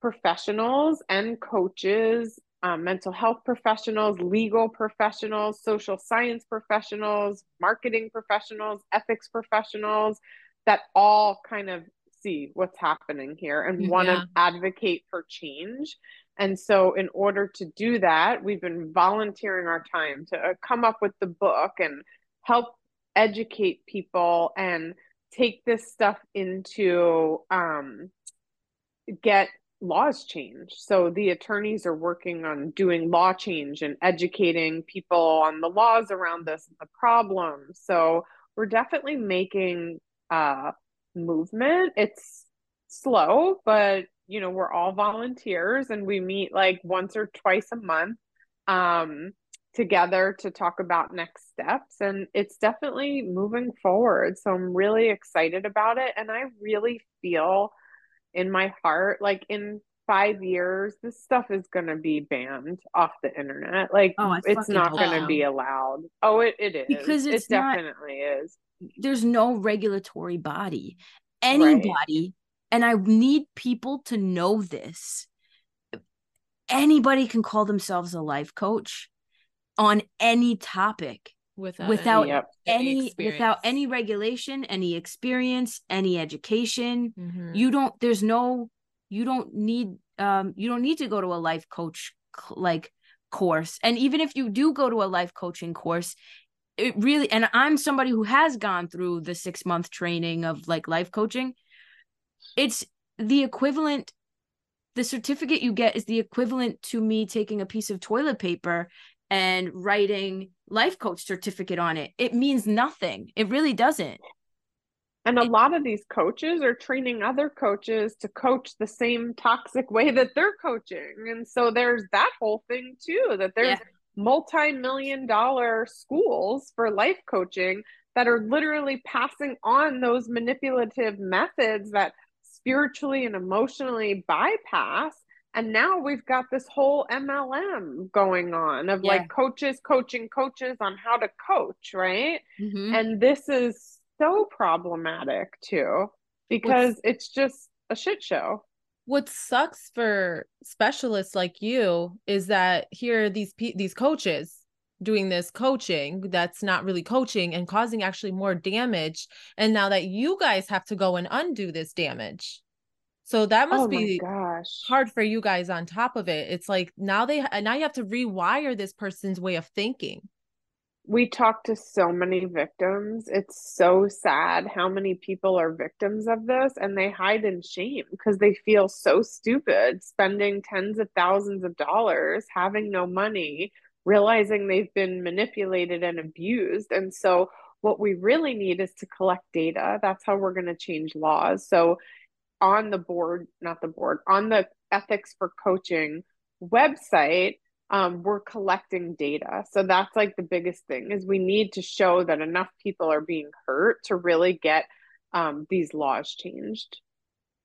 professionals and coaches, um, mental health professionals, legal professionals, social science professionals, marketing professionals, ethics professionals that all kind of see what's happening here and want to yeah. advocate for change. And so, in order to do that, we've been volunteering our time to uh, come up with the book and help educate people and take this stuff into um, get laws change. So the attorneys are working on doing law change and educating people on the laws around this the problems. So we're definitely making uh movement. It's slow, but you know, we're all volunteers and we meet like once or twice a month um together to talk about next steps and it's definitely moving forward. So I'm really excited about it and I really feel in my heart like in five years this stuff is going to be banned off the internet. Like oh, it's not going to be allowed. Oh it, it is. because it's it definitely is. There's no regulatory body. Anybody right. and i need people to know this. Anybody can call themselves a life coach on any topic without without any, yep. any without any regulation any experience any education mm-hmm. you don't there's no you don't need um you don't need to go to a life coach like course and even if you do go to a life coaching course it really and i'm somebody who has gone through the 6 month training of like life coaching it's the equivalent the certificate you get is the equivalent to me taking a piece of toilet paper and writing life coach certificate on it. It means nothing. It really doesn't. And a lot of these coaches are training other coaches to coach the same toxic way that they're coaching. And so there's that whole thing too that there's yeah. multi-million dollar schools for life coaching that are literally passing on those manipulative methods that spiritually and emotionally bypass and now we've got this whole MLM going on of yeah. like coaches coaching coaches on how to coach, right? Mm-hmm. And this is so problematic too because What's, it's just a shit show. What sucks for specialists like you is that here are these these coaches doing this coaching that's not really coaching and causing actually more damage and now that you guys have to go and undo this damage so that must oh be gosh. hard for you guys on top of it. It's like now they now you have to rewire this person's way of thinking. We talk to so many victims. It's so sad how many people are victims of this and they hide in shame because they feel so stupid spending tens of thousands of dollars, having no money, realizing they've been manipulated and abused. And so what we really need is to collect data. That's how we're going to change laws. So on the board, not the board, on the Ethics for Coaching website, um, we're collecting data. So that's like the biggest thing is we need to show that enough people are being hurt to really get um, these laws changed.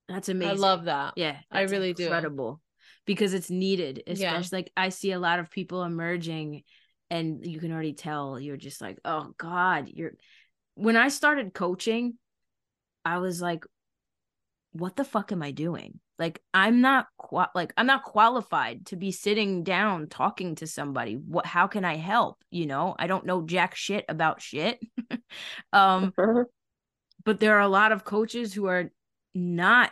That's amazing. I love that. Yeah, I really incredible. do. Incredible because it's needed. Especially yeah. like I see a lot of people emerging, and you can already tell you're just like, oh God, you're. When I started coaching, I was like, what the fuck am I doing? Like I'm not qua- like I'm not qualified to be sitting down talking to somebody. What how can I help? You know, I don't know jack shit about shit. um but there are a lot of coaches who are not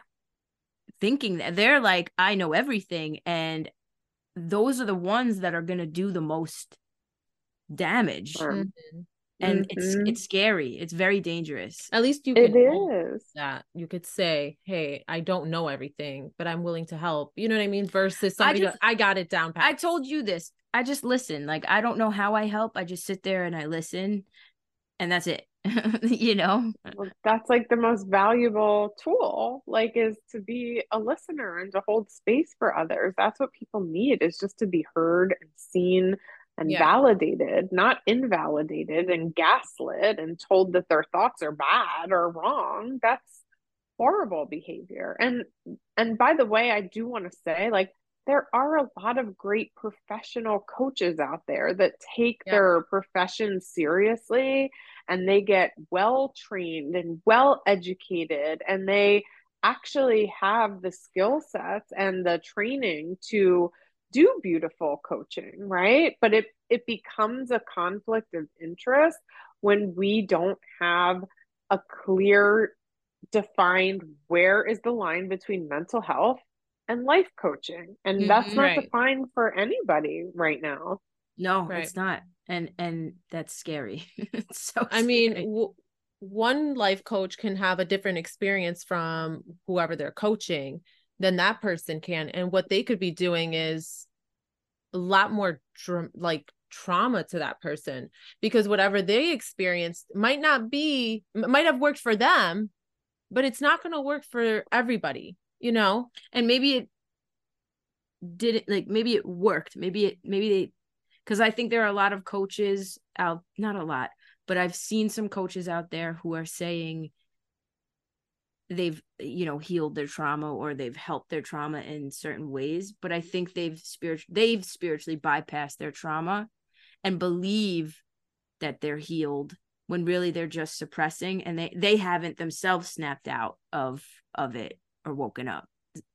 thinking that they're like I know everything and those are the ones that are going to do the most damage. Mm-hmm and mm-hmm. it's it's scary. It's very dangerous. At least you it is. that. You could say hey i don't know everything but i'm willing to help. You know what i mean? Versus somebody I, just, I got it down pat. i told you this. I just listen. Like i don't know how i help. I just sit there and i listen and that's it. You know? Well, that's like the most valuable tool like is to be a listener and to hold space for others. That's what people need is just to be heard and seen and yeah. validated, not invalidated and gaslit and told that their thoughts are bad or wrong. That's horrible behavior. And and by the way, I do want to say like there are a lot of great professional coaches out there that take yeah. their profession seriously and they get well trained and well educated and they actually have the skill sets and the training to do beautiful coaching, right? But it it becomes a conflict of interest when we don't have a clear defined where is the line between mental health and life coaching. And mm-hmm, that's not right. defined for anybody right now. No right. it's not. And and that's scary. So i mean w- one life coach can have a different experience from whoever they're coaching than that person can. And what they could be doing is a lot more like trauma to that person because whatever they experienced might not be might have worked for them but it's not going to work for everybody you know? And maybe it didn't like maybe it worked. Maybe it maybe they because i think there are a lot of coaches out not a lot but i've seen some coaches out there who are saying they've you know healed their trauma or they've helped their trauma in certain ways but i think they've spirit they've spiritually bypassed their trauma and believe that they're healed when really they're just suppressing and they they haven't themselves snapped out of of it or woken up.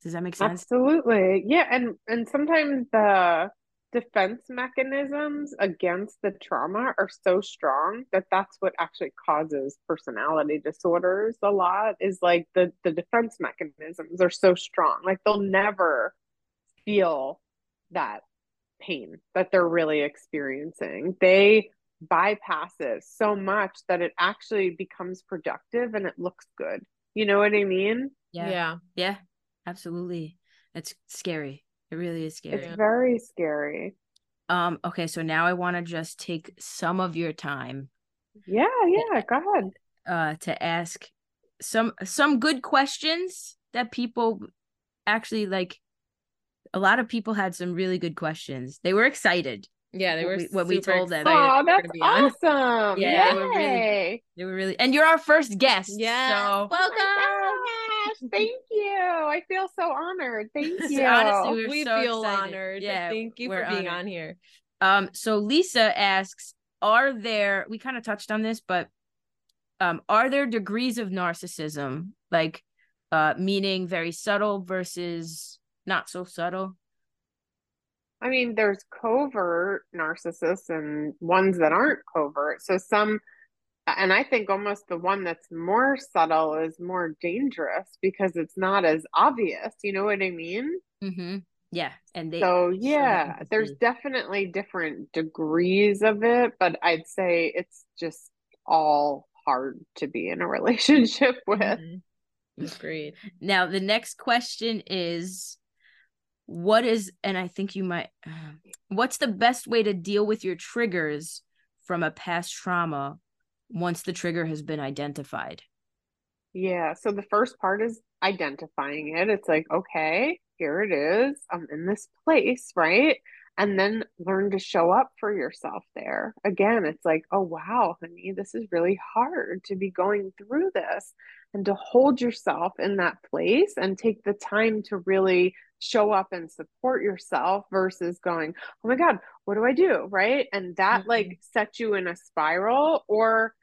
Does that make sense? Absolutely. Yeah and and sometimes the defense mechanisms against the trauma are so strong that that's what actually causes personality disorders a lot is like the the defense mechanisms are so strong. Like they'll never feel that pain that they're really experiencing. They bypass it so much that it actually becomes productive and it looks good. You know what i mean? Yeah. Yeah. Yeah. Absolutely. It's scary it really is scary. It's very scary. Um, okay, so now I want to just take some of your time. Yeah, yeah, go ahead. Uh to ask some some good questions that people actually like a lot of people had some really good questions. They were excited. Yeah, they were when we, when we told them. Oh, that's awesome! Yeah, they were, really, they were really, and you're our first guest. Yeah, so. welcome. Oh thank you. I feel so honored. Thank you. Honestly, we so feel excited. honored. Yeah, thank you for being honored. on here. Um, so Lisa asks, are there? We kind of touched on this, but um, are there degrees of narcissism, like, uh, meaning very subtle versus not so subtle? I mean, there's covert narcissists and ones that aren't covert. So some, and I think almost the one that's more subtle is more dangerous because it's not as obvious. You know what I mean? Mm-hmm. Yeah. And they, so, yeah, there's definitely different degrees of it, but I'd say it's just all hard to be in a relationship with. Mm-hmm. Agreed. Now, the next question is what is and i think you might what's the best way to deal with your triggers from a past trauma once the trigger has been identified yeah so the first part is identifying it it's like okay here it is i'm in this place right and then learn to show up for yourself there again it's like oh wow honey this is really hard to be going through this and to hold yourself in that place and take the time to really show up and support yourself versus going, oh my God, what do I do? Right. And that mm-hmm. like sets you in a spiral or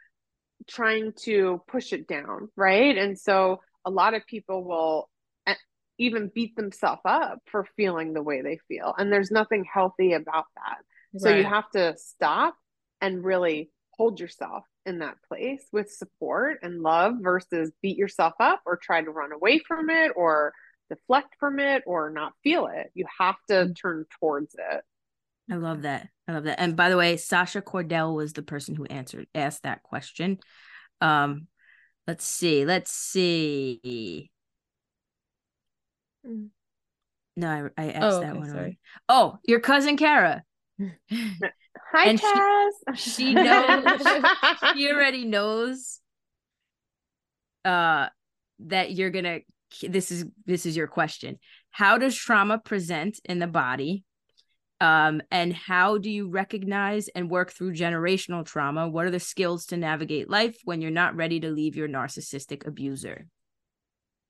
trying to push it down. Right. And so a lot of people will even beat themselves up for feeling the way they feel. And there's nothing healthy about that. Right. So you have to stop and really hold yourself in that place with support and love versus beat yourself up or try to run away from it or deflect from it or not feel it. You have to mm. turn towards it. I love that. I love that. And by the way, Sasha Cordell was the person who answered asked that question. Um let's see. Let's see. Mm. No, I, I asked oh, okay, that one. Sorry. Oh, your cousin Kara. Hi, and She, she knows. she already knows. Uh, that you're gonna this is this is your question how does trauma present in the body um, and how do you recognize and work through generational trauma what are the skills to navigate life when you're not ready to leave your narcissistic abuser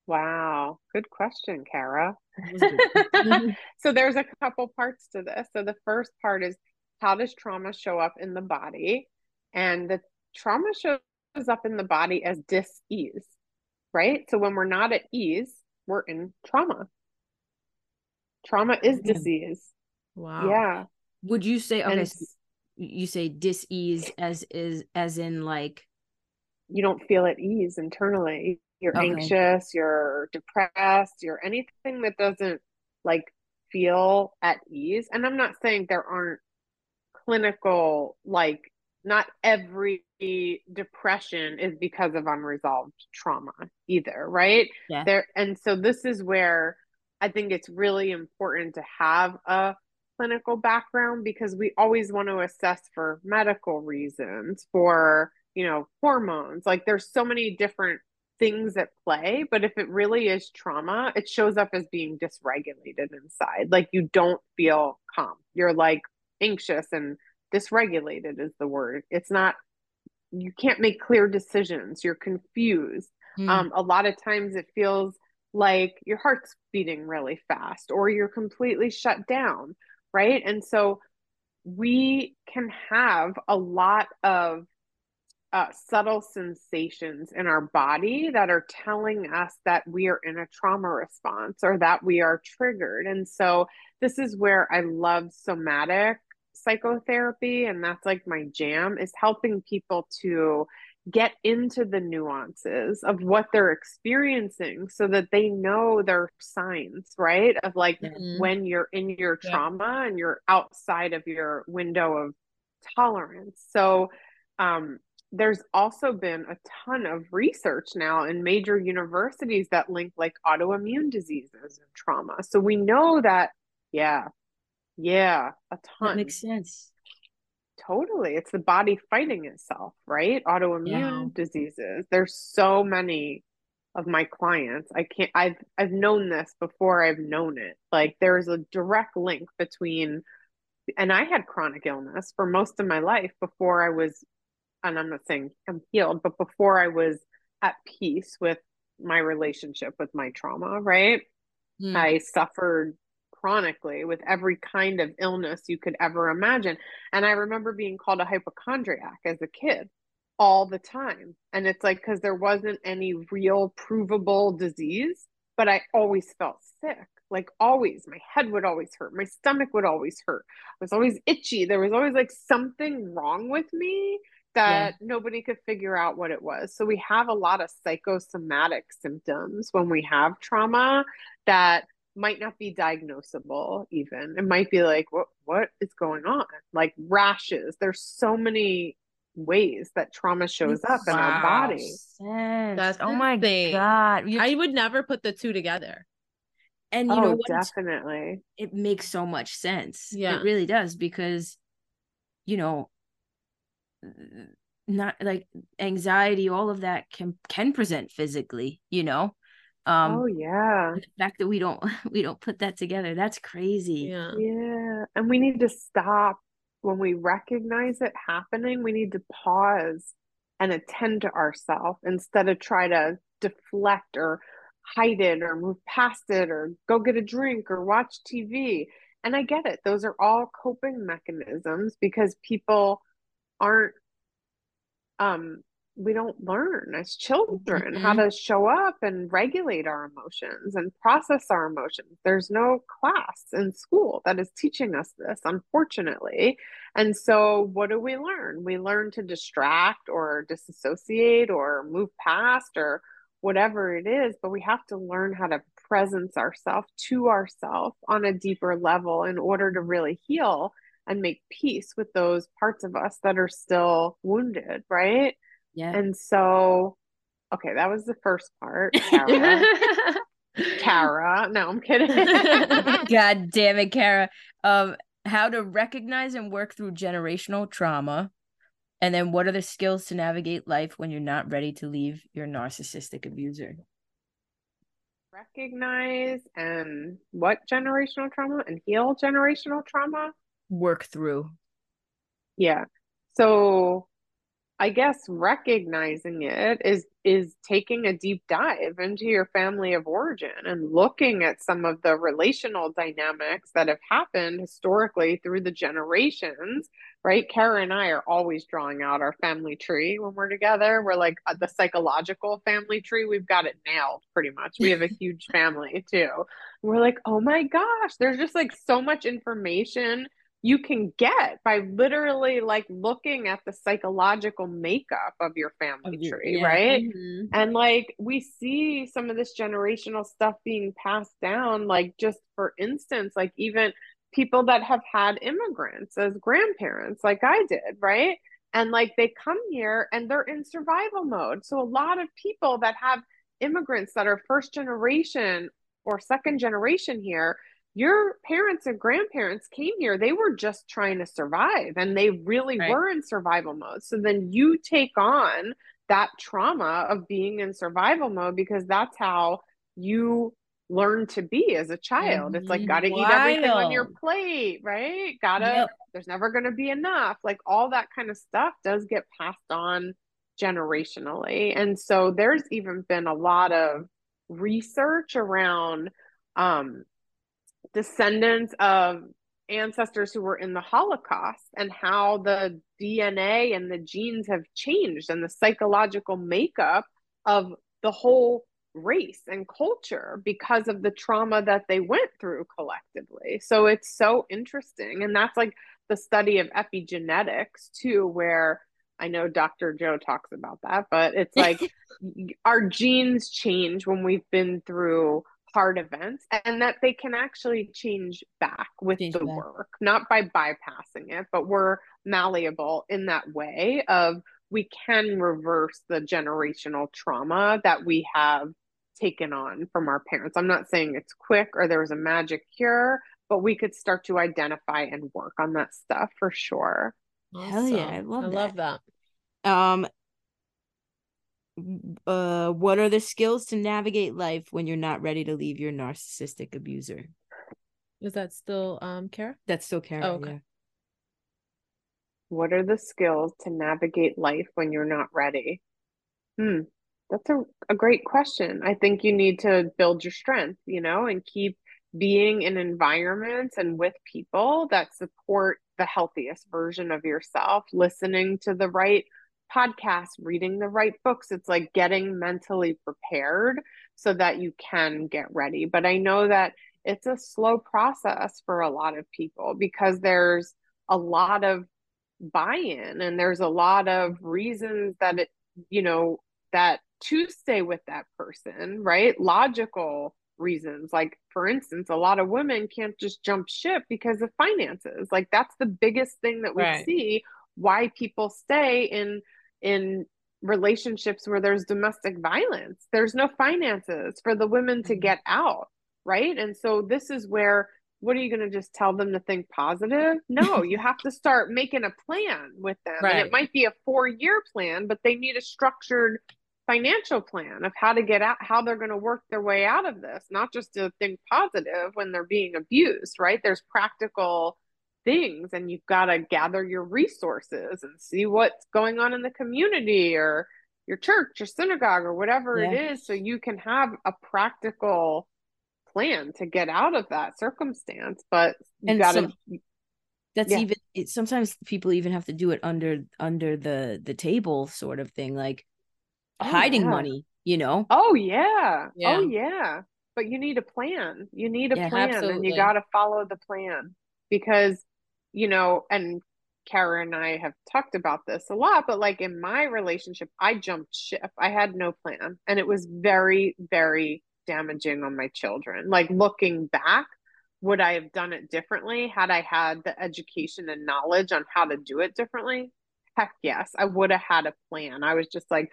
wow good question kara so there's a couple parts to this so the first part is how does trauma show up in the body and the trauma shows up in the body as dis-ease right? So when we're not at ease, we're in trauma. Trauma is disease. Wow. Yeah. Would you say okay? So you say dis-ease as is as in like you don't feel at ease internally. You're okay. anxious. You're depressed. You're anything that doesn't like feel at ease. And I'm not saying there aren't clinical like not every depression is because of unresolved trauma either, right? Yeah. There and so this is where I think it's really important to have a clinical background because we always want to assess for medical reasons, for, you know, hormones. Like there's so many different things at play, but if it really is trauma, it shows up as being dysregulated inside. Like you don't feel calm. You're like anxious and dysregulated is the word. It's not you can't make clear decisions. You're confused. Mm. Um, a lot of times it feels like your heart's beating really fast or you're completely shut down, right? And so we can have a lot of uh, subtle sensations in our body that are telling us that we are in a trauma response or that we are triggered. And so, this is where I love somatic psychotherapy, and that's like my jam is helping people to get into the nuances of what they're experiencing so that they know their signs, right? Of like mm-hmm. when you're in your trauma yeah. and you're outside of your window of tolerance. So, um, there's also been a ton of research now in major universities that link like autoimmune diseases and trauma. So we know that, yeah, yeah, a ton. That makes sense. Totally. It's the body fighting itself, right? Autoimmune yeah. diseases. There's so many of my clients. I can't I've I've known this before I've known it. Like there's a direct link between and I had chronic illness for most of my life before I was and I'm not saying I'm healed, but before I was at peace with my relationship with my trauma, right? Mm. I suffered chronically with every kind of illness you could ever imagine. And I remember being called a hypochondriac as a kid all the time. And it's like, because there wasn't any real provable disease, but I always felt sick. Like always, my head would always hurt. My stomach would always hurt. I was always itchy. There was always like something wrong with me that yeah. nobody could figure out what it was. So we have a lot of psychosomatic symptoms when we have trauma that might not be diagnosable even. It might be like what what is going on? Like rashes. There's so many ways that trauma shows up wow. in our body. That's oh my thing. god. You... I would never put the two together. And you oh, know definitely. It makes so much sense. Yeah. It really does because you know not like anxiety all of that can can present physically you know um oh yeah. the fact that we don't we don't put that together that's crazy. Yeah. Yeah and we need to stop when we recognize it happening we need to pause and attend to ourselves instead of try to deflect or hide it or move past it or go get a drink or watch tv and i get it those are all coping mechanisms because people aren't um we don't learn as children mm-hmm. how to show up and regulate our emotions and process our emotions. There's no class in school that is teaching us this, unfortunately. And so, what do we learn? We learn to distract or disassociate or move past or whatever it is, but we have to learn how to presence ourselves to ourselves on a deeper level in order to really heal and make peace with those parts of us that are still wounded, right? Yeah. And so, okay, that was the first part. Kara. Kara. No, I'm kidding. God damn it, Kara. Um, how to recognize and work through generational trauma. And then what are the skills to navigate life when you're not ready to leave your narcissistic abuser? Recognize and what generational trauma and heal generational trauma? work through. Yeah. So I guess recognizing it is is taking a deep dive into your family of origin and looking at some of the relational dynamics that have happened historically through the generations, right? Kara and I are always drawing out our family tree when we're together. We're like uh, the psychological family tree, we've got it nailed pretty much. We have a huge family too. We're like, "Oh my gosh, there's just like so much information you can get by literally like looking at the psychological makeup of your family tree, yeah. right? Mm-hmm. And like we see some of this generational stuff being passed down, like just for instance, like even people that have had immigrants as grandparents, like I did, right? And like they come here and they're in survival mode. So a lot of people that have immigrants that are first generation or second generation here your parents and grandparents came here they were just trying to survive and they really right. were in survival mode so then you take on that trauma of being in survival mode because that's how you learn to be as a child mm-hmm. it's like gotta Wild. eat everything on your plate right gotta yep. there's never gonna be enough like all that kind of stuff does get passed on generationally and so there's even been a lot of research around um descendants of ancestors who were in the Holocaust and how the DNA and the genes have changed and the psychological makeup of the whole race and culture because of the trauma that they went through collectively. So it's so interesting. And that's like the study of epigenetics, too, where I know Dr. Joe talks about that, but it's like our genes change when we've been through hard events and that they can actually change back with change the back. work, not by bypassing it, but we're malleable in that way of we can reverse the generational trauma that we have taken on from our parents. I'm not saying it's quick or there was a magic cure, but we could start to identify and work on that stuff for sure. Awesome. Hell yeah, I love I that. love that. Um uh what are the skills to navigate life when you're not ready to leave your narcissistic abuser? Is that still um Kara? That's still Kara. Oh, okay. Yeah. What are the skills to navigate life when you're not ready? Hmm. That's a, a great question. I think you need to build your strength, you know, and keep being in environments and with people that support the healthiest version of yourself, listening to the right podcasts, reading the right books. It's like getting mentally prepared so that you can get ready. But I know that it's a slow process for a lot of people because there's a lot of buy in and there's a lot of reasons that it, you know, that to stay with that person, right? Logical reasons. Like, for instance, a lot of women can't just jump ship because of finances. Like, that's the biggest thing that we right. see why people stay in in relationships where there's domestic violence. There's no finances for the women to mm-hmm. get out, right? And so this is where what are you going to just tell them to think positive? No, you have to start making a plan with them. Right. And it might be a 4-year plan, but they need a structured financial plan of how to get out how they're going to work their way out of this not just to think positive when they're being abused right there's practical things and you've got to gather your resources and see what's going on in the community or your church or synagogue or whatever yeah. it is so you can have a practical plan to get out of that circumstance but you got to that's yeah. even it, sometimes people even have to do it under under the the table sort of thing like oh, hiding yeah. money you know oh yeah. Oh, yeah. oh yeah but you need a plan you need a plan absolutely. and you got to follow the plan because you know, and Kara and I have talked about this a lot, but like in my relationship, I jumped ship. I had no plan. And it was very, very damaging on my children. Like looking back, would I have done it differently had I had the education and knowledge on how to do it differently? Heck yes, I would have had a plan. I was just like,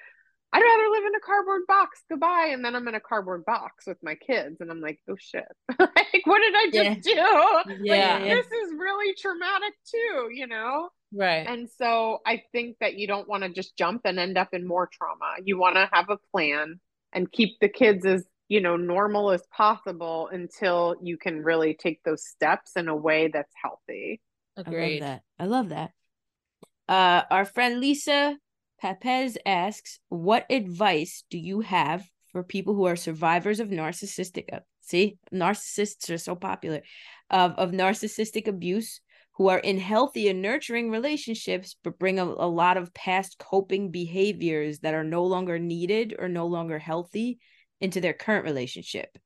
I'd rather live in a cardboard box. Goodbye. And then I'm in a cardboard box with my kids. And I'm like, oh shit. like, what did I just yeah. do? Yeah. Like, this is really traumatic too, you know? Right. And so I think that you don't want to just jump and end up in more trauma. You want to have a plan and keep the kids as, you know, normal as possible until you can really take those steps in a way that's healthy. Agreed. I love that. I love that. Uh, our friend Lisa Papez asks, "What advice do you have for people who are survivors of narcissistic? See, narcissists are so popular of of narcissistic abuse." Who are in healthy and nurturing relationships, but bring a, a lot of past coping behaviors that are no longer needed or no longer healthy into their current relationship.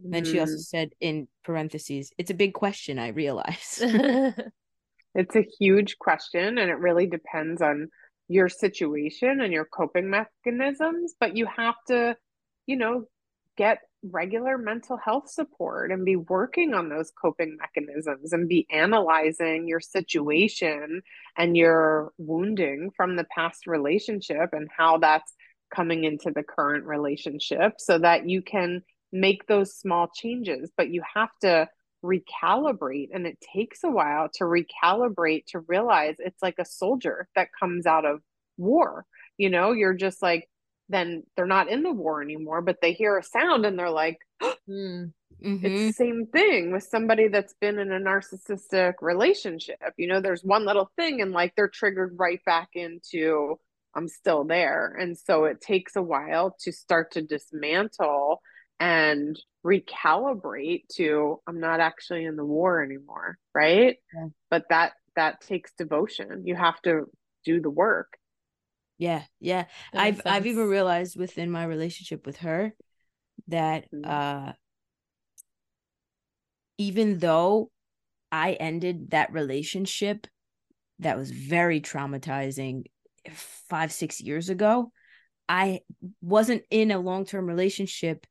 Mm. Then she also mm. said in parentheses, it's a big question, I realize. it's a huge question, and it really depends on your situation and your coping mechanisms, but you have to, you know, get regular mental health support and be working on those coping mechanisms and be analyzing your situation and your wounding from the past relationship and how that's coming into the current relationship so that you can make those small changes. But you have to recalibrate and it takes a while to recalibrate to realize it's like a soldier that comes out of war you know you're just like then they're not in the war anymore but they hear a sound and they're like mm. mm-hmm. it's the same thing with somebody that's been in a narcissistic relationship you know there's one little thing and like they're triggered right back into i'm still there and so it takes a while to start to dismantle and recalibrate to i'm not actually in the war anymore right? Yeah. but that that takes devotion. You have to do the work. Yeah yeah. I've i've even realized within my relationship with her that mm-hmm. uh even though i ended that relationship that was very traumatizing five six years ago i wasn't in a long-term relationship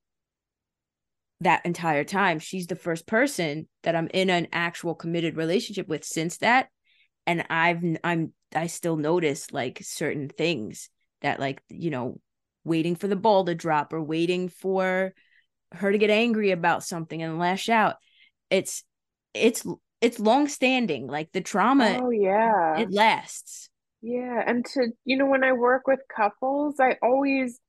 that entire time. She's the first person that I'm in an actual committed relationship with since that. And I've I'm I still notice like certain things that like, you know, waiting for the ball to drop or waiting for her to get angry about something and lash out. It's it's it's long standing. Like the trauma Oh yeah. It lasts. Yeah, and to you know when I work with couples, I always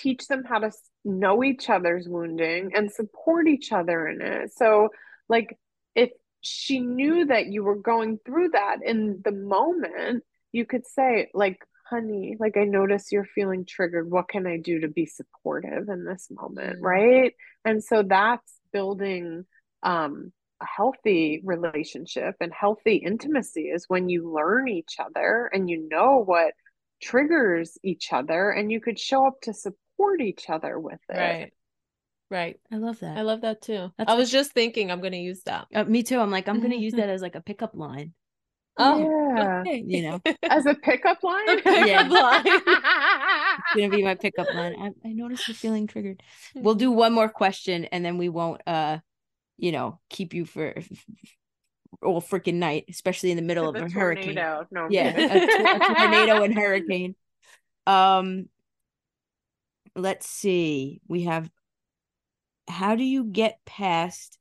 teach them how to know each other's wounding and support each other in it. So, like, if she knew that you were going through that in the moment, you could say, like, honey, like, I notice you're feeling triggered. What can I do to be supportive in this moment? Mm. Right. And so that's building um, a healthy relationship and healthy intimacy is when you learn each other and you know what triggers each other and you could show up to support each other with it. Right. Right. I love that. I love that too. That's I was just thinking I'm going to use that. Uh, me too. I'm like, I'm going to use that as like a pickup line. Oh, yeah. Okay. You know, as a pickup line? Pickup yeah. line. it's going to be my pickup line. I, I noticed you're feeling triggered. We'll do one more question and then we won't, uh, you know, keep you for all freaking night, especially in the middle of a, hurricane. No, yeah, a, a tornado and hurricane. Um, let's see. We have. How do you get past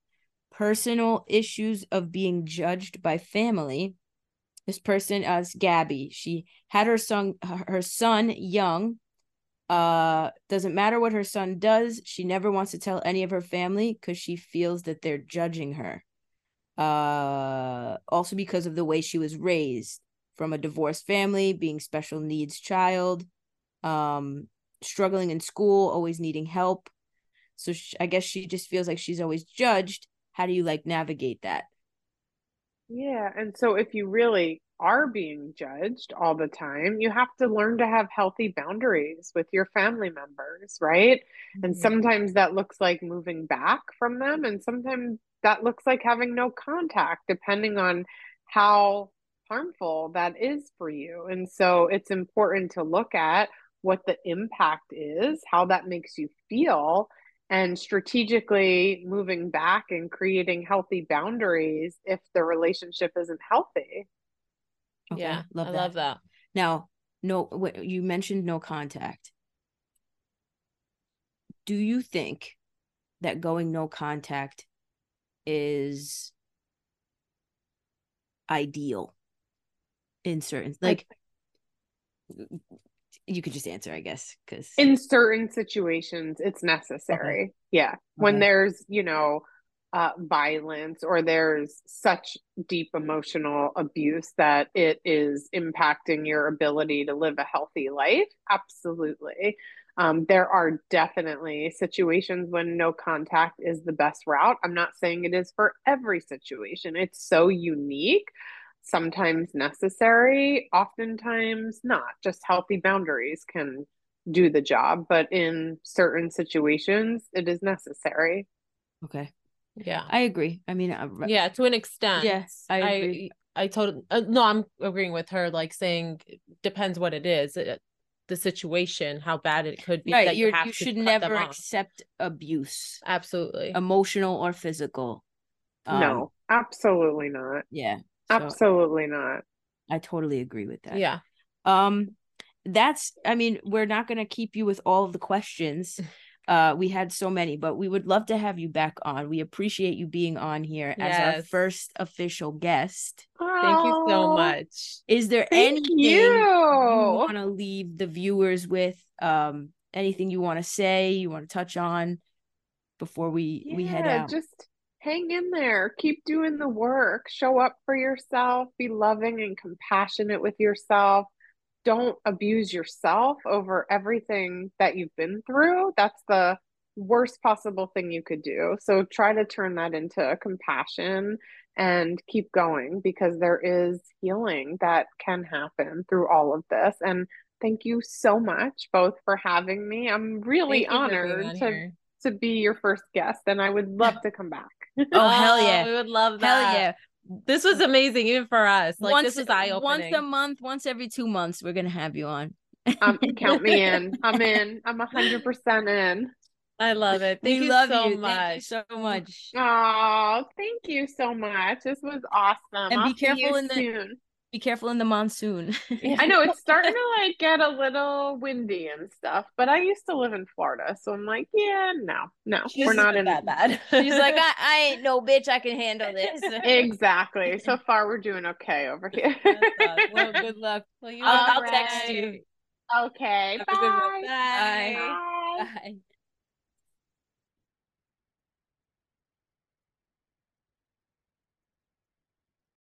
personal issues of being judged by family? This person is Gabby. She had her son, her son young. Uh, doesn't matter what her son does. She never wants to tell any of her family because she feels that they're judging her uh also because of the way she was raised from a divorced family being special needs child um struggling in school always needing help so she, i guess she just feels like she's always judged how do you like navigate that yeah and so if you really are being judged all the time you have to learn to have healthy boundaries with your family members right mm-hmm. and sometimes that looks like moving back from them and sometimes that looks like having no contact, depending on how harmful that is for you. And so it's important to look at what the impact is, how that makes you feel, and strategically moving back and creating healthy boundaries if the relationship isn't healthy. Okay, yeah, love I that. love that. Now, no, you mentioned no contact. Do you think that going no contact is ideal in certain like you could just answer i guess because in certain situations it's necessary okay. yeah okay. when there's you know uh, violence or there's such deep emotional abuse that it is impacting your ability to live a healthy life absolutely um, there are definitely situations when no contact is the best route. I'm not saying it is for every situation, it's so unique. Sometimes necessary, oftentimes not. Just healthy boundaries can do the job, but in certain situations, it is necessary. Okay. Yeah. I agree. I mean, uh, yeah, to an extent. Yes, I agree. I, I totally uh, no, I'm agreeing with her. Like saying depends what it is. It, the situation, how bad it could be. Right, you, you should never accept abuse, absolutely, emotional or physical. Um, no, absolutely not. Yeah, so absolutely not. I totally agree with that. Yeah. Um, that's. I mean, we're not going to keep you with all of the questions. Uh, we had so many, but we would love to have you back on. We appreciate you being on here yes. as our first official guest. Thank you so much. Is there Thank anything you, you want to leave the viewers with? Um, anything you want to say, you want to touch on before we yeah, we head out? Just hang in there. Keep doing the work. Show up for yourself. Be loving and compassionate with yourself don't abuse yourself over everything that you've been through. That's the worst possible thing you could do. So try to turn that into compassion and keep going because there is healing that can happen through all of this. And thank you so much both for having me. I'm really honored to to be your first guest and I would love to come back. Oh hell yeah. We would love that. Hell yeah. This was amazing even for us. Like once, this was eye opening. Once a month, once every two months, we're gonna have you on. um, count me in. I'm in. I'm hundred percent in. I love it. Thank we you love so you. much. Thank you so much. Oh, thank you so much. This was awesome. And I'll be careful in the soon. Be careful in the monsoon. I know it's starting to like get a little windy and stuff, but I used to live in Florida, so I'm like, yeah, no, no, She's we're not in that bad. She's like, I, I ain't no bitch. I can handle this. exactly. So far, we're doing okay over here. well, good luck. Well, I'll, I'll text you. Okay. Bye. Bye. Bye. Bye.